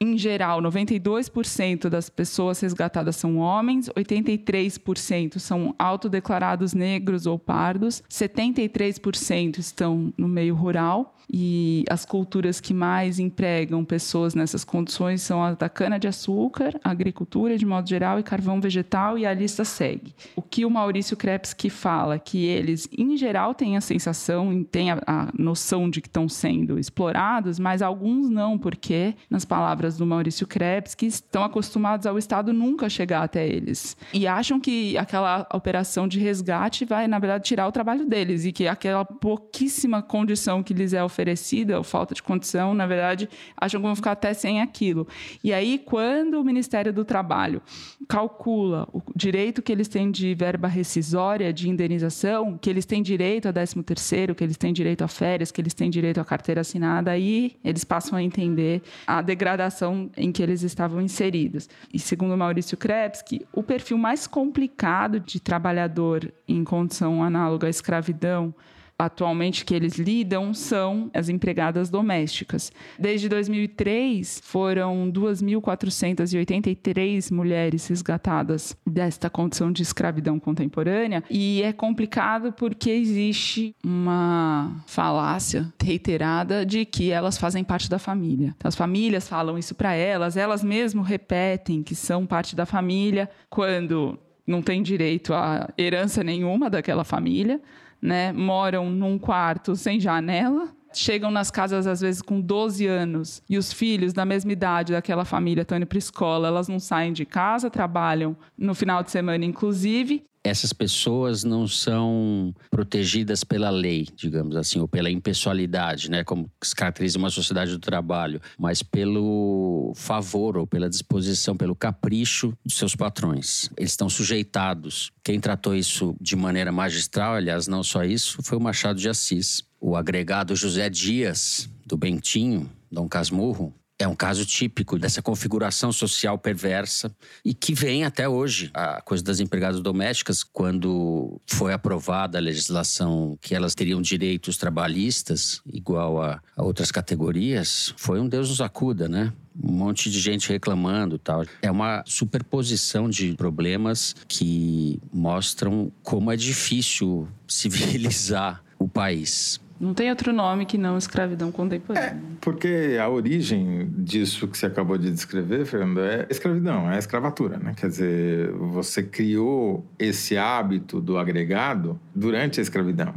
Speaker 6: em geral, 92% das pessoas resgatadas são homens, 83% são autodeclarados negros ou pardos, 73% estão no meio rural e as culturas que mais empregam pessoas nessas condições são a da cana-de-açúcar, agricultura de modo geral e carvão vegetal, e a lista segue. O que o Maurício Krepski fala, que eles, em geral, têm a sensação, têm a, a noção de que estão sendo explorados, mas alguns não, porque, nas palavras do Maurício Krepski, estão acostumados ao Estado nunca chegar até eles. E acham que aquela operação de resgate vai, na verdade, tirar o trabalho deles e que aquela pouquíssima condição que lhes é oferecida oferecida, ou falta de condição, na verdade, acham que vão ficar até sem aquilo. E aí, quando o Ministério do Trabalho calcula o direito que eles têm de verba rescisória, de indenização, que eles têm direito a 13 terceiro, que eles têm direito a férias, que eles têm direito à carteira assinada, aí eles passam a entender a degradação em que eles estavam inseridos. E segundo Maurício Krebsky, o perfil mais complicado de trabalhador em condição análoga à escravidão atualmente que eles lidam são as empregadas domésticas. Desde 2003, foram 2.483 mulheres resgatadas desta condição de escravidão contemporânea e é complicado porque existe uma falácia reiterada de que elas fazem parte da família. As famílias falam isso para elas, elas mesmo repetem que são parte da família quando não tem direito a herança nenhuma daquela família né, moram num quarto sem janela, chegam nas casas às vezes com 12 anos e os filhos da mesma idade daquela família estão indo para escola, elas não saem de casa, trabalham no final de semana inclusive
Speaker 2: essas pessoas não são protegidas pela lei, digamos assim, ou pela impessoalidade, né, como se caracteriza uma sociedade do trabalho, mas pelo favor ou pela disposição, pelo capricho dos seus patrões. Eles estão sujeitados. Quem tratou isso de maneira magistral, aliás, não só isso, foi o Machado de Assis. O agregado José Dias, do Bentinho, Dom Casmurro, é um caso típico dessa configuração social perversa e que vem até hoje. A coisa das empregadas domésticas, quando foi aprovada a legislação que elas teriam direitos trabalhistas igual a, a outras categorias, foi um Deus nos acuda, né? um monte de gente reclamando tal. É uma superposição de problemas que mostram como é difícil civilizar o país.
Speaker 6: Não tem outro nome que não escravidão contemporânea. É,
Speaker 4: porque a origem disso que você acabou de descrever, Fernando, é escravidão, é escravatura, né? Quer dizer, você criou esse hábito do agregado durante a escravidão.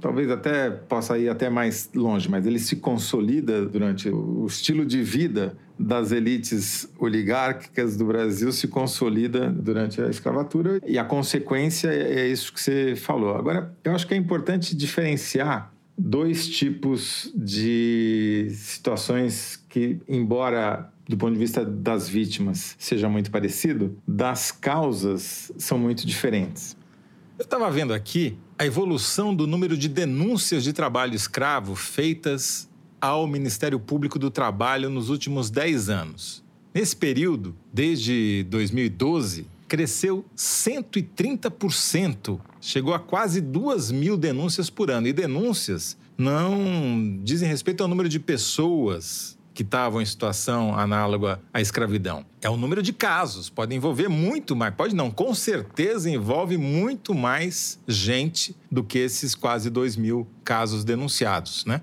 Speaker 4: Talvez até possa ir até mais longe, mas ele se consolida durante o estilo de vida das elites oligárquicas do Brasil se consolida durante a escravatura e a consequência é isso que você falou. Agora, eu acho que é importante diferenciar dois tipos de situações que, embora do ponto de vista das vítimas seja muito parecido, das causas são muito diferentes.
Speaker 1: Eu estava vendo aqui a evolução do número de denúncias de trabalho escravo feitas ao Ministério Público do Trabalho nos últimos 10 anos. Nesse período, desde 2012, cresceu 130%. Chegou a quase 2 mil denúncias por ano. E denúncias não dizem respeito ao número de pessoas que estavam em situação análoga à escravidão. É o número de casos, pode envolver muito mais, pode não, com certeza envolve muito mais gente do que esses quase 2 mil casos denunciados, né?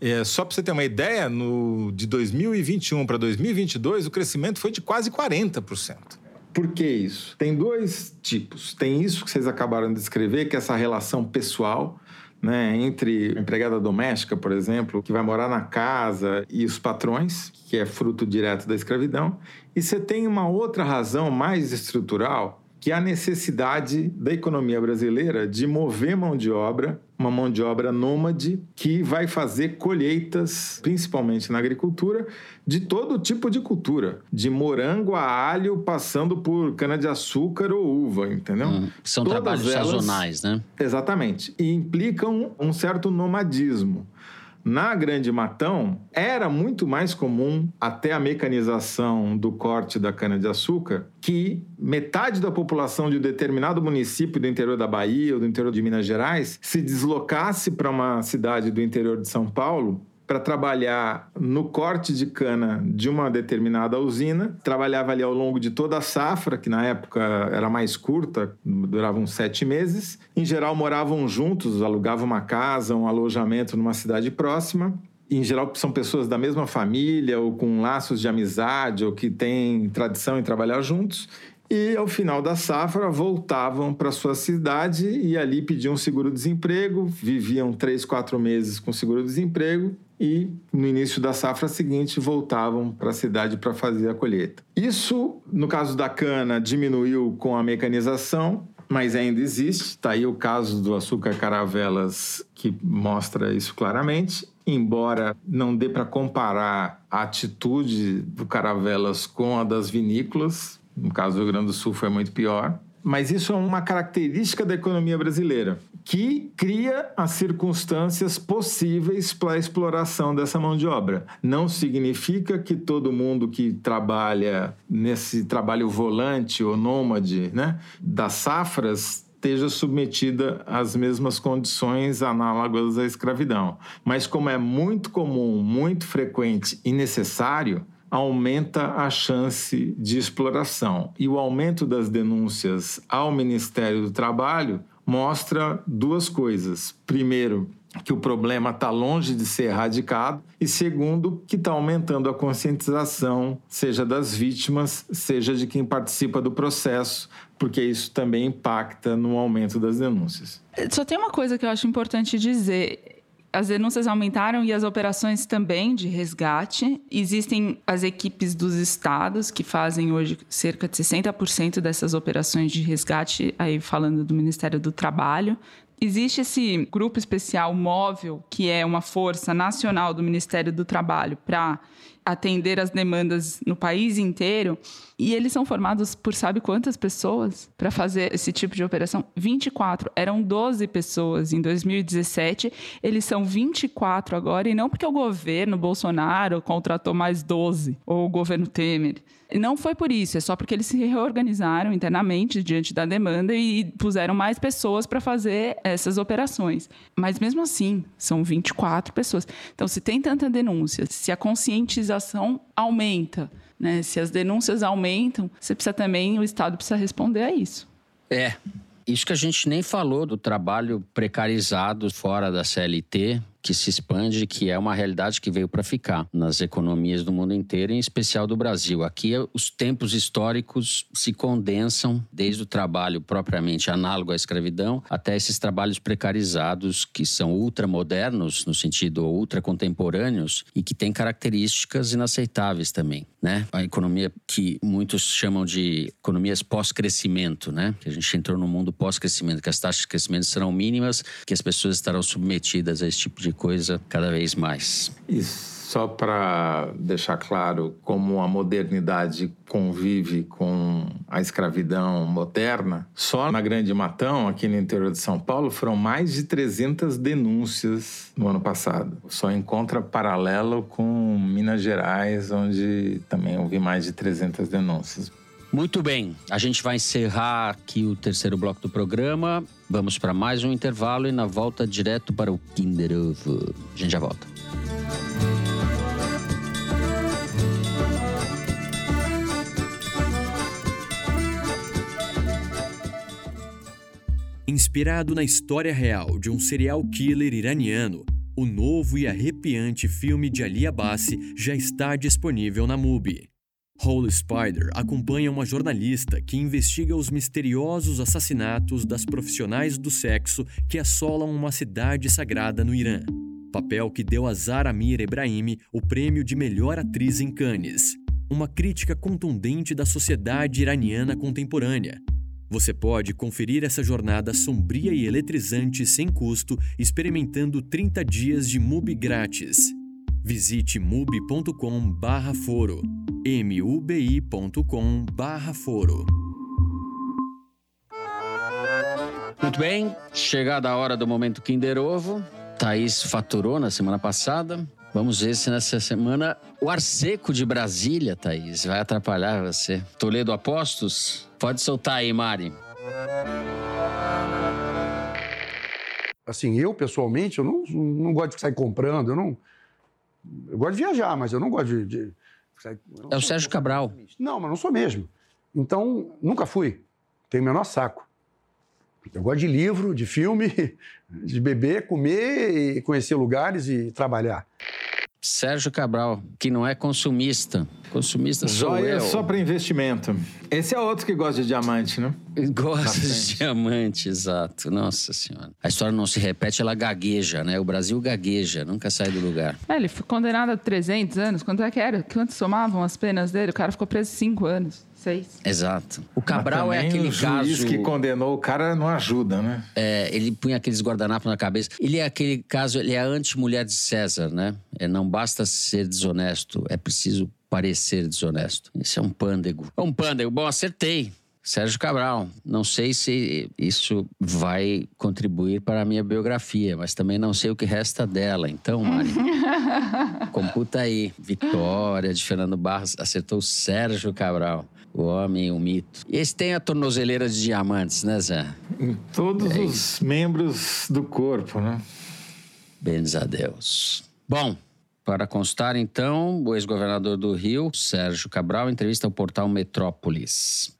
Speaker 1: É, só para você ter uma ideia, no, de 2021 para 2022, o crescimento foi de quase 40%.
Speaker 4: Por que isso? Tem dois tipos. Tem isso que vocês acabaram de descrever, que é essa relação pessoal né, entre empregada doméstica, por exemplo, que vai morar na casa, e os patrões, que é fruto direto da escravidão. E você tem uma outra razão mais estrutural, que é a necessidade da economia brasileira de mover mão de obra, uma mão de obra nômade, que vai fazer colheitas, principalmente na agricultura, de todo tipo de cultura, de morango a alho, passando por cana-de-açúcar ou uva, entendeu? Hum,
Speaker 2: são Todas trabalhos elas, sazonais, né?
Speaker 4: Exatamente. E implicam um certo nomadismo. Na Grande Matão, era muito mais comum, até a mecanização do corte da cana-de-açúcar, que metade da população de um determinado município do interior da Bahia ou do interior de Minas Gerais se deslocasse para uma cidade do interior de São Paulo para trabalhar no corte de cana de uma determinada usina. Trabalhava ali ao longo de toda a safra, que na época era mais curta, durava uns sete meses. Em geral, moravam juntos, alugavam uma casa, um alojamento numa cidade próxima em geral são pessoas da mesma família ou com laços de amizade ou que têm tradição em trabalhar juntos. E ao final da safra voltavam para sua cidade e ali pediam seguro-desemprego, viviam três, quatro meses com seguro-desemprego e no início da safra seguinte voltavam para a cidade para fazer a colheita. Isso, no caso da cana, diminuiu com a mecanização, mas ainda existe. Está aí o caso do açúcar caravelas que mostra isso claramente. Embora não dê para comparar a atitude do caravelas com a das vinícolas, no caso do Rio Grande do Sul foi muito pior. Mas isso é uma característica da economia brasileira que cria as circunstâncias possíveis para a exploração dessa mão de obra. Não significa que todo mundo que trabalha nesse trabalho volante ou nômade né, das safras esteja submetida às mesmas condições análogas à escravidão. Mas como é muito comum, muito frequente e necessário, aumenta a chance de exploração. E o aumento das denúncias ao Ministério do Trabalho mostra duas coisas. Primeiro, que o problema está longe de ser erradicado, e segundo, que está aumentando a conscientização, seja das vítimas, seja de quem participa do processo, porque isso também impacta no aumento das denúncias.
Speaker 6: Só tem uma coisa que eu acho importante dizer as denúncias aumentaram e as operações também de resgate. Existem as equipes dos estados que fazem hoje cerca de 60% dessas operações de resgate, aí falando do Ministério do Trabalho. Existe esse grupo especial móvel, que é uma força nacional do Ministério do Trabalho para atender as demandas no país inteiro. E eles são formados por sabe quantas pessoas para fazer esse tipo de operação? 24. Eram 12 pessoas em 2017, eles são 24 agora, e não porque o governo Bolsonaro contratou mais 12, ou o governo Temer. Não foi por isso, é só porque eles se reorganizaram internamente diante da demanda e puseram mais pessoas para fazer essas operações. Mas mesmo assim, são 24 pessoas. Então, se tem tanta denúncia, se a conscientização aumenta, né, se as denúncias aumentam, você precisa também, o Estado precisa responder a isso.
Speaker 2: É. Isso que a gente nem falou do trabalho precarizado fora da CLT, que se expande, que é uma realidade que veio para ficar nas economias do mundo inteiro, em especial do Brasil. Aqui, os tempos históricos se condensam desde o trabalho propriamente análogo à escravidão até esses trabalhos precarizados que são ultramodernos, no sentido ultracontemporâneos, e que têm características inaceitáveis também. Né? A economia que muitos chamam de economias pós-crescimento, né? que a gente entrou no mundo pós-crescimento, que as taxas de crescimento serão mínimas, que as pessoas estarão submetidas a esse tipo de coisa cada vez mais.
Speaker 4: E só para deixar claro como a modernidade convive com a escravidão moderna, só na Grande Matão, aqui no interior de São Paulo, foram mais de 300 denúncias no ano passado. Só encontra paralelo com Minas Gerais, onde também houve mais de 300 denúncias.
Speaker 2: Muito bem, a gente vai encerrar aqui o terceiro bloco do programa. Vamos para mais um intervalo e na volta direto para o Kinder Ovo. A gente já volta.
Speaker 9: Inspirado na história real de um serial killer iraniano, o novo e arrepiante filme de Ali Abbasi já está disponível na MUBI. Holy Spider acompanha uma jornalista que investiga os misteriosos assassinatos das profissionais do sexo que assolam uma cidade sagrada no Irã. Papel que deu a Zara Amir Ebrahimi o prêmio de melhor atriz em Cannes. Uma crítica contundente da sociedade iraniana contemporânea. Você pode conferir essa jornada sombria e eletrizante sem custo, experimentando 30 dias de MUBI grátis. Visite mubi.com/foro. mubi.com/foro.
Speaker 2: Muito bem, chegada a hora do momento Kinder Ovo. Thaís faturou na semana passada. Vamos ver se nessa semana o ar seco de Brasília, Thaís, vai atrapalhar você. Toledo Apostos? Pode soltar aí, Mari.
Speaker 10: Assim, eu pessoalmente, eu não, não gosto de sair comprando, eu não. Eu gosto de viajar, mas eu não gosto de. de não
Speaker 2: É o Sérgio Cabral.
Speaker 10: Não, mas não sou mesmo. Então, nunca fui. Tenho o menor saco. Eu gosto de livro, de filme, de beber, comer e conhecer lugares e trabalhar.
Speaker 2: Sérgio Cabral, que não é consumista. Consumista sou
Speaker 4: Joia
Speaker 2: eu.
Speaker 4: é só para investimento. Esse é outro que gosta de diamante, né?
Speaker 2: Gosta de
Speaker 4: Bastante.
Speaker 2: diamante, exato. Nossa Senhora. A história não se repete, ela gagueja, né? O Brasil gagueja, nunca sai do lugar.
Speaker 6: É, ele foi condenado a 300 anos. Quanto é que era? Quanto somavam as penas dele? O cara ficou preso 5 anos. 6.
Speaker 2: Exato. O Cabral
Speaker 4: Mas
Speaker 2: é aquele
Speaker 4: o juiz
Speaker 2: caso.
Speaker 4: que condenou o cara não ajuda, né?
Speaker 2: É, ele punha aqueles guardanapos na cabeça. Ele é aquele caso, ele é a anti-mulher de César, né? É, não basta ser desonesto, é preciso parecer desonesto. Esse é um pândego. É um pândego. Bom, acertei. Sérgio Cabral. Não sei se isso vai contribuir para a minha biografia, mas também não sei o que resta dela. Então, Mari, computa aí. Vitória de Fernando Barros acertou Sérgio Cabral. O homem, o mito. E esse tem a tornozeleira de diamantes, né, Zé?
Speaker 4: Em todos
Speaker 2: É
Speaker 4: os membros do corpo, né?
Speaker 2: Bens a Deus. Bom, para constar, então, o ex-governador do Rio, Sérgio Cabral, entrevista ao portal Metrópolis.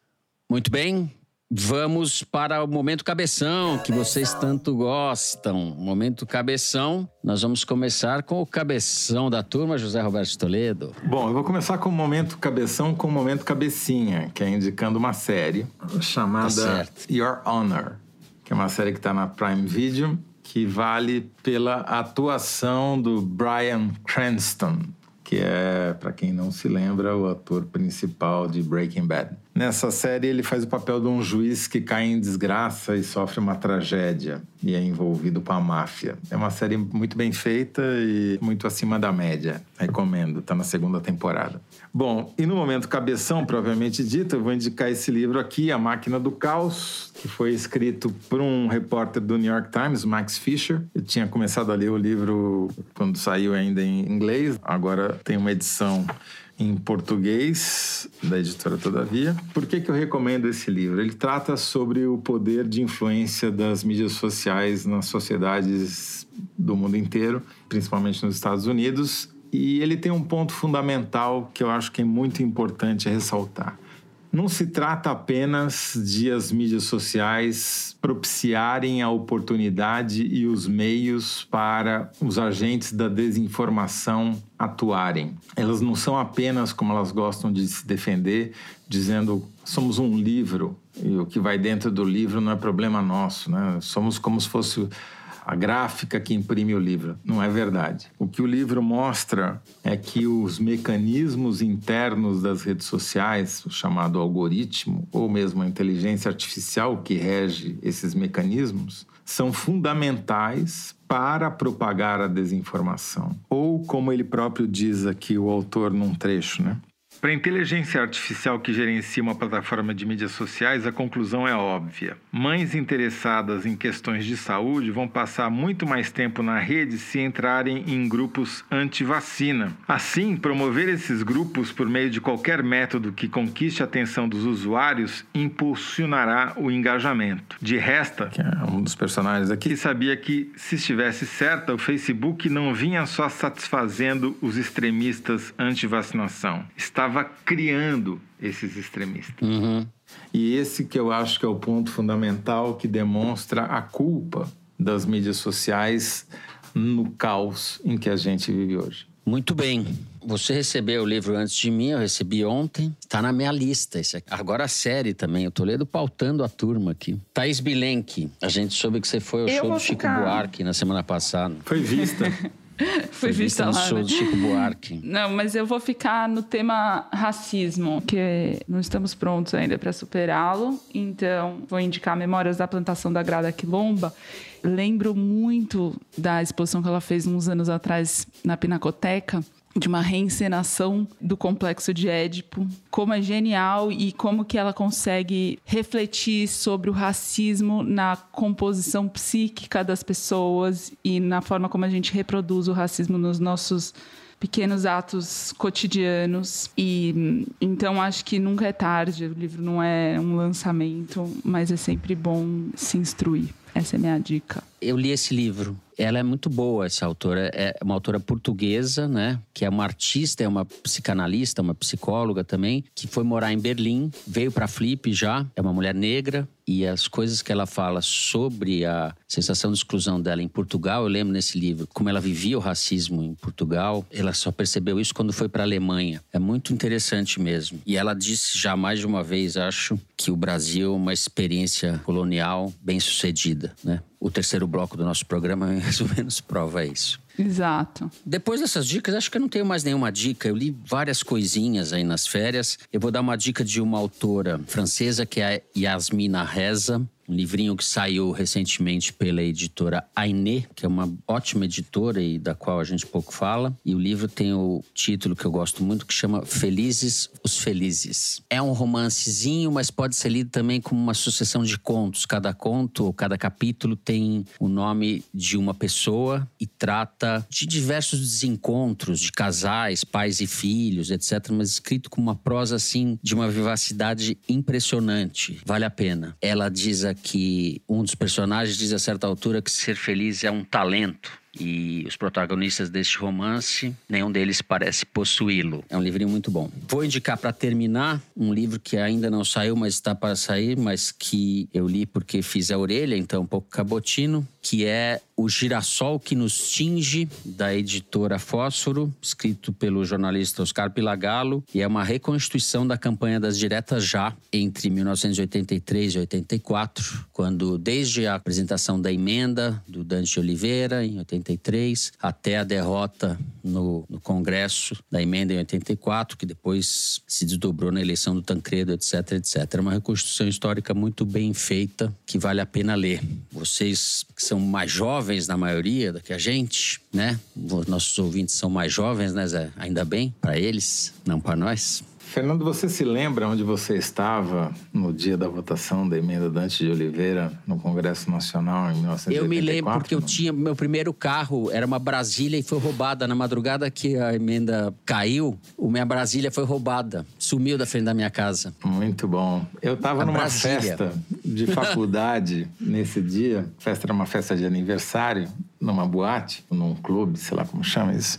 Speaker 2: Muito bem, vamos para o momento cabeção, que vocês tanto gostam. Momento cabeção. Nós vamos começar com o cabeção da turma, José Roberto Toledo.
Speaker 4: Bom, eu vou começar com o momento cabeção com o momento cabecinha, que é indicando uma série chamada
Speaker 2: Tá.
Speaker 4: Your Honor, que é uma série que está na Prime Video, que vale pela atuação do Bryan Cranston, que é, para quem não se lembra, o ator principal de Breaking Bad. Nessa série, ele faz o papel de um juiz que cai em desgraça e sofre uma tragédia e é envolvido com a máfia. É uma série muito bem feita e muito acima da média. Recomendo, está na segunda temporada. Bom, e no momento cabeção, propriamente dito, eu vou indicar esse livro aqui, A Máquina do Caos, que foi escrito por um repórter do New York Times, Max Fisher. Eu tinha começado a ler o livro quando saiu ainda em inglês, agora tem uma edição em português, da editora Todavia. Por que, que eu recomendo esse livro? Ele trata sobre o poder de influência das mídias sociais nas sociedades do mundo inteiro, principalmente nos Estados Unidos. E ele tem um ponto fundamental que eu acho que é muito importante ressaltar. Não se trata apenas de as mídias sociais propiciarem a oportunidade e os meios para os agentes da desinformação atuarem. Elas não são apenas, como elas gostam de se defender, dizendo somos um livro e o que vai dentro do livro não é problema nosso, né? Somos como se fosse a gráfica que imprime o livro. Não é verdade. O que o livro mostra é que os mecanismos internos das redes sociais, o chamado algoritmo, ou mesmo a inteligência artificial que rege esses mecanismos, são fundamentais para propagar a desinformação. Ou, como ele próprio diz aqui, o autor num trecho, né? Para a inteligência artificial que gerencia uma plataforma de mídias sociais, a conclusão é óbvia. Mães interessadas em questões de saúde vão passar muito mais tempo na rede se entrarem em grupos anti-vacina. Assim, promover esses grupos por meio de qualquer método que conquiste a atenção dos usuários impulsionará o engajamento. De resta, que é um dos personagens aqui, sabia que se estivesse certa, o Facebook não vinha só satisfazendo os extremistas anti-vacinação, estava criando esses extremistas.
Speaker 2: Uhum.
Speaker 4: E esse que eu acho que é o ponto fundamental que demonstra a culpa das mídias sociais no caos em que a gente vive hoje.
Speaker 2: Muito bem. Você recebeu o livro antes de mim, eu recebi ontem. Está na minha lista. Esse aqui. Agora a série também. O Toledo pautando a turma aqui. Thaís Bilenque, a gente soube que você foi ao
Speaker 6: Eu
Speaker 2: show do Chico
Speaker 6: ficar-
Speaker 2: Buarque na semana passada.
Speaker 4: Foi vista.
Speaker 6: Foi vista
Speaker 2: no
Speaker 6: lá,
Speaker 2: show
Speaker 6: né?
Speaker 2: do Chico Buarque.
Speaker 6: Não, mas eu vou ficar no tema racismo, que não estamos prontos ainda para superá-lo. Então, vou indicar Memórias da Plantação da Grada Quilomba. Lembro muito da exposição que ela fez uns anos atrás na Pinacoteca, de uma reencenação do complexo de Édipo. Como é genial e como que ela consegue refletir sobre o racismo na composição psíquica das pessoas e na forma como a gente reproduz o racismo nos nossos pequenos atos cotidianos e então acho que nunca é tarde o livro não é um lançamento mas é sempre bom se instruir essa é minha dica
Speaker 2: Eu li esse livro. Ela é muito boa, essa autora. É uma autora portuguesa, né? Que é uma artista, é uma psicanalista, uma psicóloga também, que foi morar em Berlim, veio para Flip já, é uma mulher negra. E as coisas que ela fala sobre a sensação de exclusão dela em Portugal, eu lembro nesse livro como ela vivia o racismo em Portugal. Ela só percebeu isso quando foi para a Alemanha. É muito interessante mesmo. E ela disse já mais de uma vez, acho, que o Brasil é uma experiência colonial bem sucedida, né? O terceiro bloco do nosso programa, mais ou menos, prova isso.
Speaker 6: exato
Speaker 2: Depois dessas dicas, acho que eu não tenho mais nenhuma dica. Eu li várias coisinhas aí nas férias. Eu vou dar uma dica de uma autora francesa que é a Yasmina Reza. Um livrinho que saiu recentemente pela editora Ainé, que é uma ótima editora e da qual a gente pouco fala. E o livro tem o título que eu gosto muito, que chama Felizes os Felizes. É um romancezinho, mas pode ser lido também como uma sucessão de contos. Cada conto ou cada capítulo tem o nome de uma pessoa e trata de diversos desencontros de casais, pais e filhos, etc. Mas escrito com uma prosa assim de uma vivacidade impressionante. Vale a pena. Ela diz aqui, um dos personagens diz a certa altura que ser feliz é um talento. E os protagonistas deste romance, nenhum deles parece possuí-lo. É um livrinho muito bom. Vou indicar para terminar um livro que ainda não saiu, mas está para sair, mas que eu li porque fiz a orelha, então um pouco cabotino, que é O Girassol que nos tinge, da editora Fósforo, escrito pelo jornalista Oscar Pilagalo, e é uma reconstituição da campanha das diretas já entre 1983 e 84, quando desde a apresentação da emenda do Dante Oliveira em 83 até a derrota no, no Congresso da emenda em 84, que depois se desdobrou na eleição do Tancredo, etc, etc. É uma reconstrução histórica muito bem feita que vale a pena ler. Vocês que são mais jovens na maioria do que a gente, né? Os nossos ouvintes são mais jovens, né, Zé? Ainda bem para eles, não para nós.
Speaker 4: Fernando, você se lembra onde você estava no dia da votação da emenda Dante de Oliveira no Congresso Nacional em 1984?
Speaker 2: Eu me lembro porque eu tinha meu primeiro carro era uma Brasília e foi roubada na madrugada que a emenda caiu. O minha Brasília foi roubada, sumiu da frente da minha casa.
Speaker 4: Muito bom. Eu estava numa
Speaker 2: Brasília.
Speaker 4: festa de faculdade nesse dia. A festa era uma festa de aniversário, numa boate, num clube, sei lá como chama isso.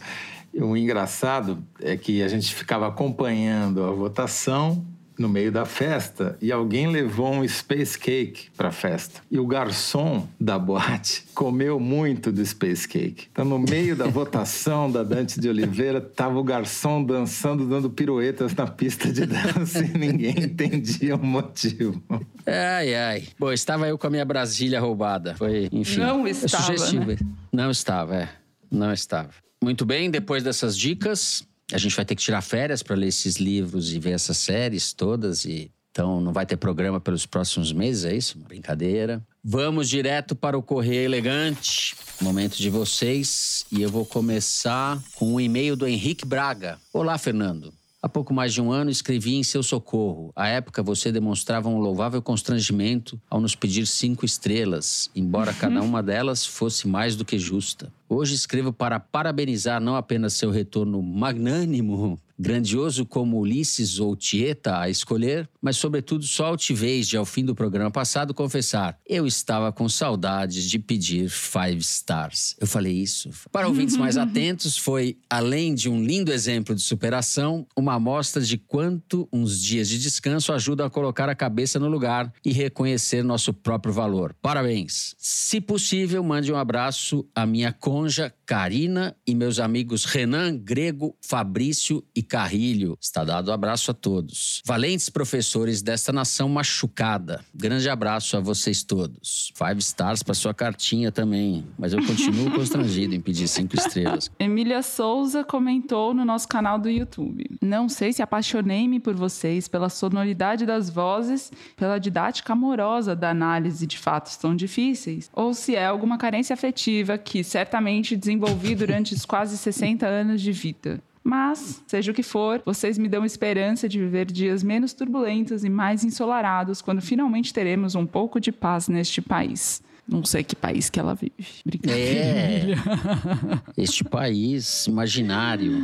Speaker 4: O engraçado é que a gente ficava acompanhando a votação no meio da festa e alguém levou um space cake para festa. E o garçom da boate comeu muito do space cake. Então, no meio da votação da Dante de Oliveira, tava o garçom dançando, dando piruetas na pista de dança e ninguém entendia o motivo.
Speaker 2: Ai, ai. Bom, estava eu com a minha Brasília roubada. Foi, enfim.
Speaker 6: Não
Speaker 2: é
Speaker 6: estava,
Speaker 2: sugestivo.
Speaker 6: né?
Speaker 2: Não estava, é. Não estava. Muito bem, depois dessas dicas, a gente vai ter que tirar férias para ler esses livros e ver essas séries todas e então não vai ter programa pelos próximos meses, é isso? Brincadeira. Vamos direto para o Correio Elegante, momento de vocês. E eu vou começar com um e-mail do Henrique Braga. Olá, Fernando. Há pouco mais de um ano escrevi em seu socorro. À época, você demonstrava um louvável constrangimento ao nos pedir cinco estrelas, embora cada uma delas fosse mais do que justa. Hoje escrevo para parabenizar não apenas seu retorno magnânimo, grandioso como Ulisses ou Tieta a escolher, mas sobretudo sua altivez de, ao fim do programa passado, confessar: eu estava com saudades de pedir five stars. Eu falei isso. Para ouvintes mais atentos, foi, além de um lindo exemplo de superação, uma amostra de quanto uns dias de descanso ajudam a colocar a cabeça no lugar e reconhecer nosso próprio valor. Parabéns! Se possível, mande um abraço à minha conja Karina e meus amigos Renan, Grego, Fabrício e Carrilho. Está dado um abraço a todos. Valentes professores desta nação machucada. Grande abraço a vocês todos. Five stars para sua cartinha também. Mas eu continuo constrangido em pedir cinco estrelas.
Speaker 6: Emília Souza comentou no nosso canal do YouTube. Não sei se apaixonei-me por vocês pela sonoridade das vozes, pela didática amorosa da análise de fatos tão difíceis, ou se é alguma carência afetiva que certamente desenvolvi durante os quase 60 anos de vida. Mas, seja o que for, vocês me dão esperança de viver dias menos turbulentos e mais ensolarados quando finalmente teremos um pouco de paz neste país. Não sei que país que ela vive. Brincadeira.
Speaker 2: É. Este país imaginário.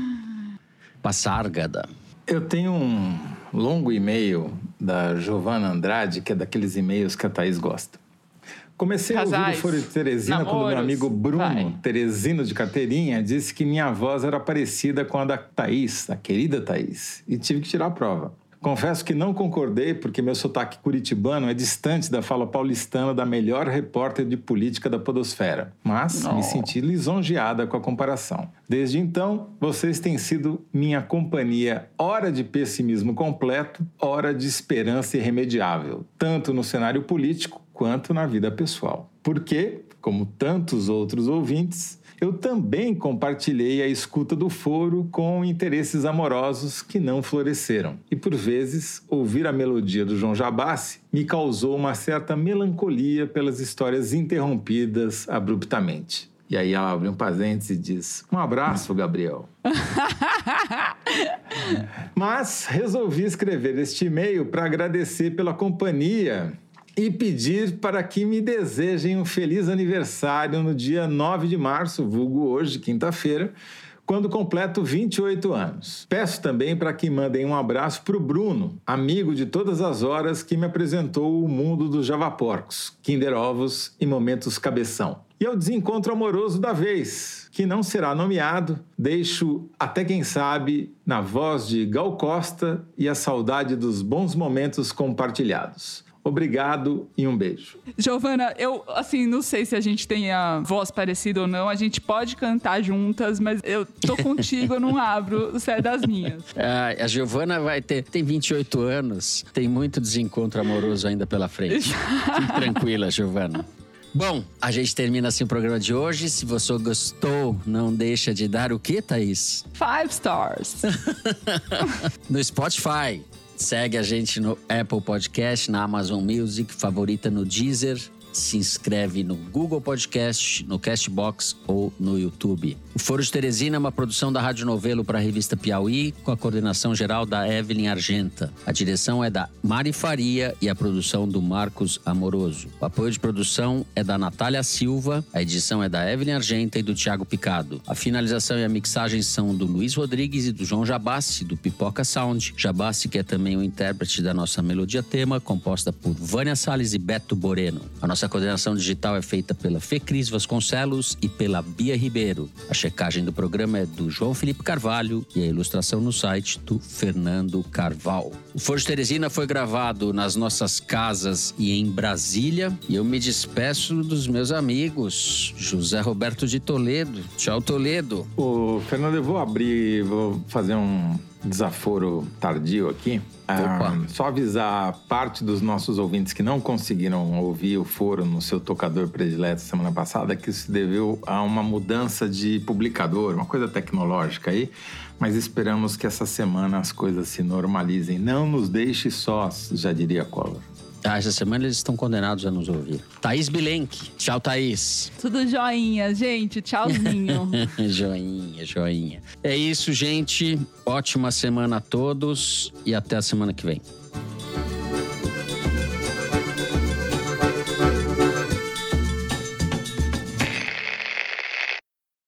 Speaker 2: Passárgada.
Speaker 4: Eu tenho um longo e-mail da Giovana Andrade, que é daqueles e-mails que a Thaís gosta. Comecei a ouvir
Speaker 6: Casais,
Speaker 4: o Foro de Teresina quando meu
Speaker 6: namoros,
Speaker 4: amigo Bruno,
Speaker 6: vai.
Speaker 4: Teresino de carteirinha, disse que minha voz era parecida com a da Thaís, a querida Thaís, e tive que tirar a prova. Confesso que não concordei, porque meu sotaque curitibano é distante da fala paulistana da melhor repórter de política da podosfera. Mas me senti lisonjeada com a comparação. Desde então, vocês têm sido minha companhia, hora de pessimismo completo, hora de esperança irremediável, tanto no cenário político quanto na vida pessoal. Porque, como tantos outros ouvintes, eu também compartilhei a escuta do foro com interesses amorosos que não floresceram. E por vezes, ouvir a melodia do João Jabassi me causou uma certa melancolia pelas histórias interrompidas abruptamente. E aí ela abre um parênteses e diz: Um abraço, Gabriel. Mas resolvi escrever este e-mail para agradecer pela companhia e pedir para que me desejem um feliz aniversário no dia 9 de março, vulgo hoje, quinta-feira, quando completo 28 anos. Peço também para que mandem um abraço para o Bruno, amigo de todas as horas que me apresentou o mundo dos javaporcos, Kinder Ovos e Momentos Cabeção. E ao desencontro amoroso da vez, que não será nomeado, deixo até quem sabe na voz de Gal Costa e a saudade dos bons momentos compartilhados. Obrigado e um beijo.
Speaker 6: Giovana, eu, assim, não sei se a gente tem a voz parecida ou não. A gente pode cantar juntas, mas eu tô contigo, eu não abro o céu das minhas.
Speaker 2: Ah, a Giovana vai ter. Tem 28 anos, tem muito desencontro amoroso ainda pela frente. Fique tranquila, Giovana. Bom, a gente termina assim o programa de hoje. Se você gostou, não deixa de dar o quê, Thaís?
Speaker 6: Five stars.
Speaker 2: no Spotify. Segue a gente no Apple Podcast, na Amazon Music, favorita no Deezer. Se inscreve no Google Podcast, no Castbox ou no YouTube. O Foro de Teresina é uma produção da Rádio Novelo para a revista Piauí, com a coordenação geral da Evelyn Argenta. A direção é da Mari Faria e a produção do Marcos Amoroso. O apoio de produção é da Natália Silva, a edição é da Evelyn Argenta e do Tiago Picado. A finalização e a mixagem são do Luiz Rodrigues e do João Jabassi, do Pipoca Sound. Jabassi, que é também o intérprete da nossa melodia tema, composta por Vânia Salles e Beto Boreno. A nossa coordenação digital é feita pela Fecris Vasconcelos e pela Bia Ribeiro. A checagem do programa é do João Felipe Carvalho e a ilustração no site do Fernando Carval. O Foro de Teresina foi gravado nas nossas casas e em Brasília. E eu me despeço dos meus amigos. José Roberto de Toledo. Tchau, Toledo.
Speaker 4: Ô, Fernando, eu vou abrir, vou fazer um desaforo tardio aqui. Ah, só avisar parte dos nossos ouvintes que não conseguiram ouvir o foro no seu tocador predileto semana passada que isso se deveu a uma mudança de publicador, uma coisa tecnológica aí, mas esperamos que essa semana as coisas se normalizem. Não nos deixe sós, já diria Collor.
Speaker 2: Ah, essa semana eles estão condenados a nos ouvir. Thaís Bilenque. Tchau, Thaís.
Speaker 6: Tudo joinha, gente. Tchauzinho.
Speaker 2: joinha, joinha. É isso, gente. Ótima semana a todos e até a semana que vem.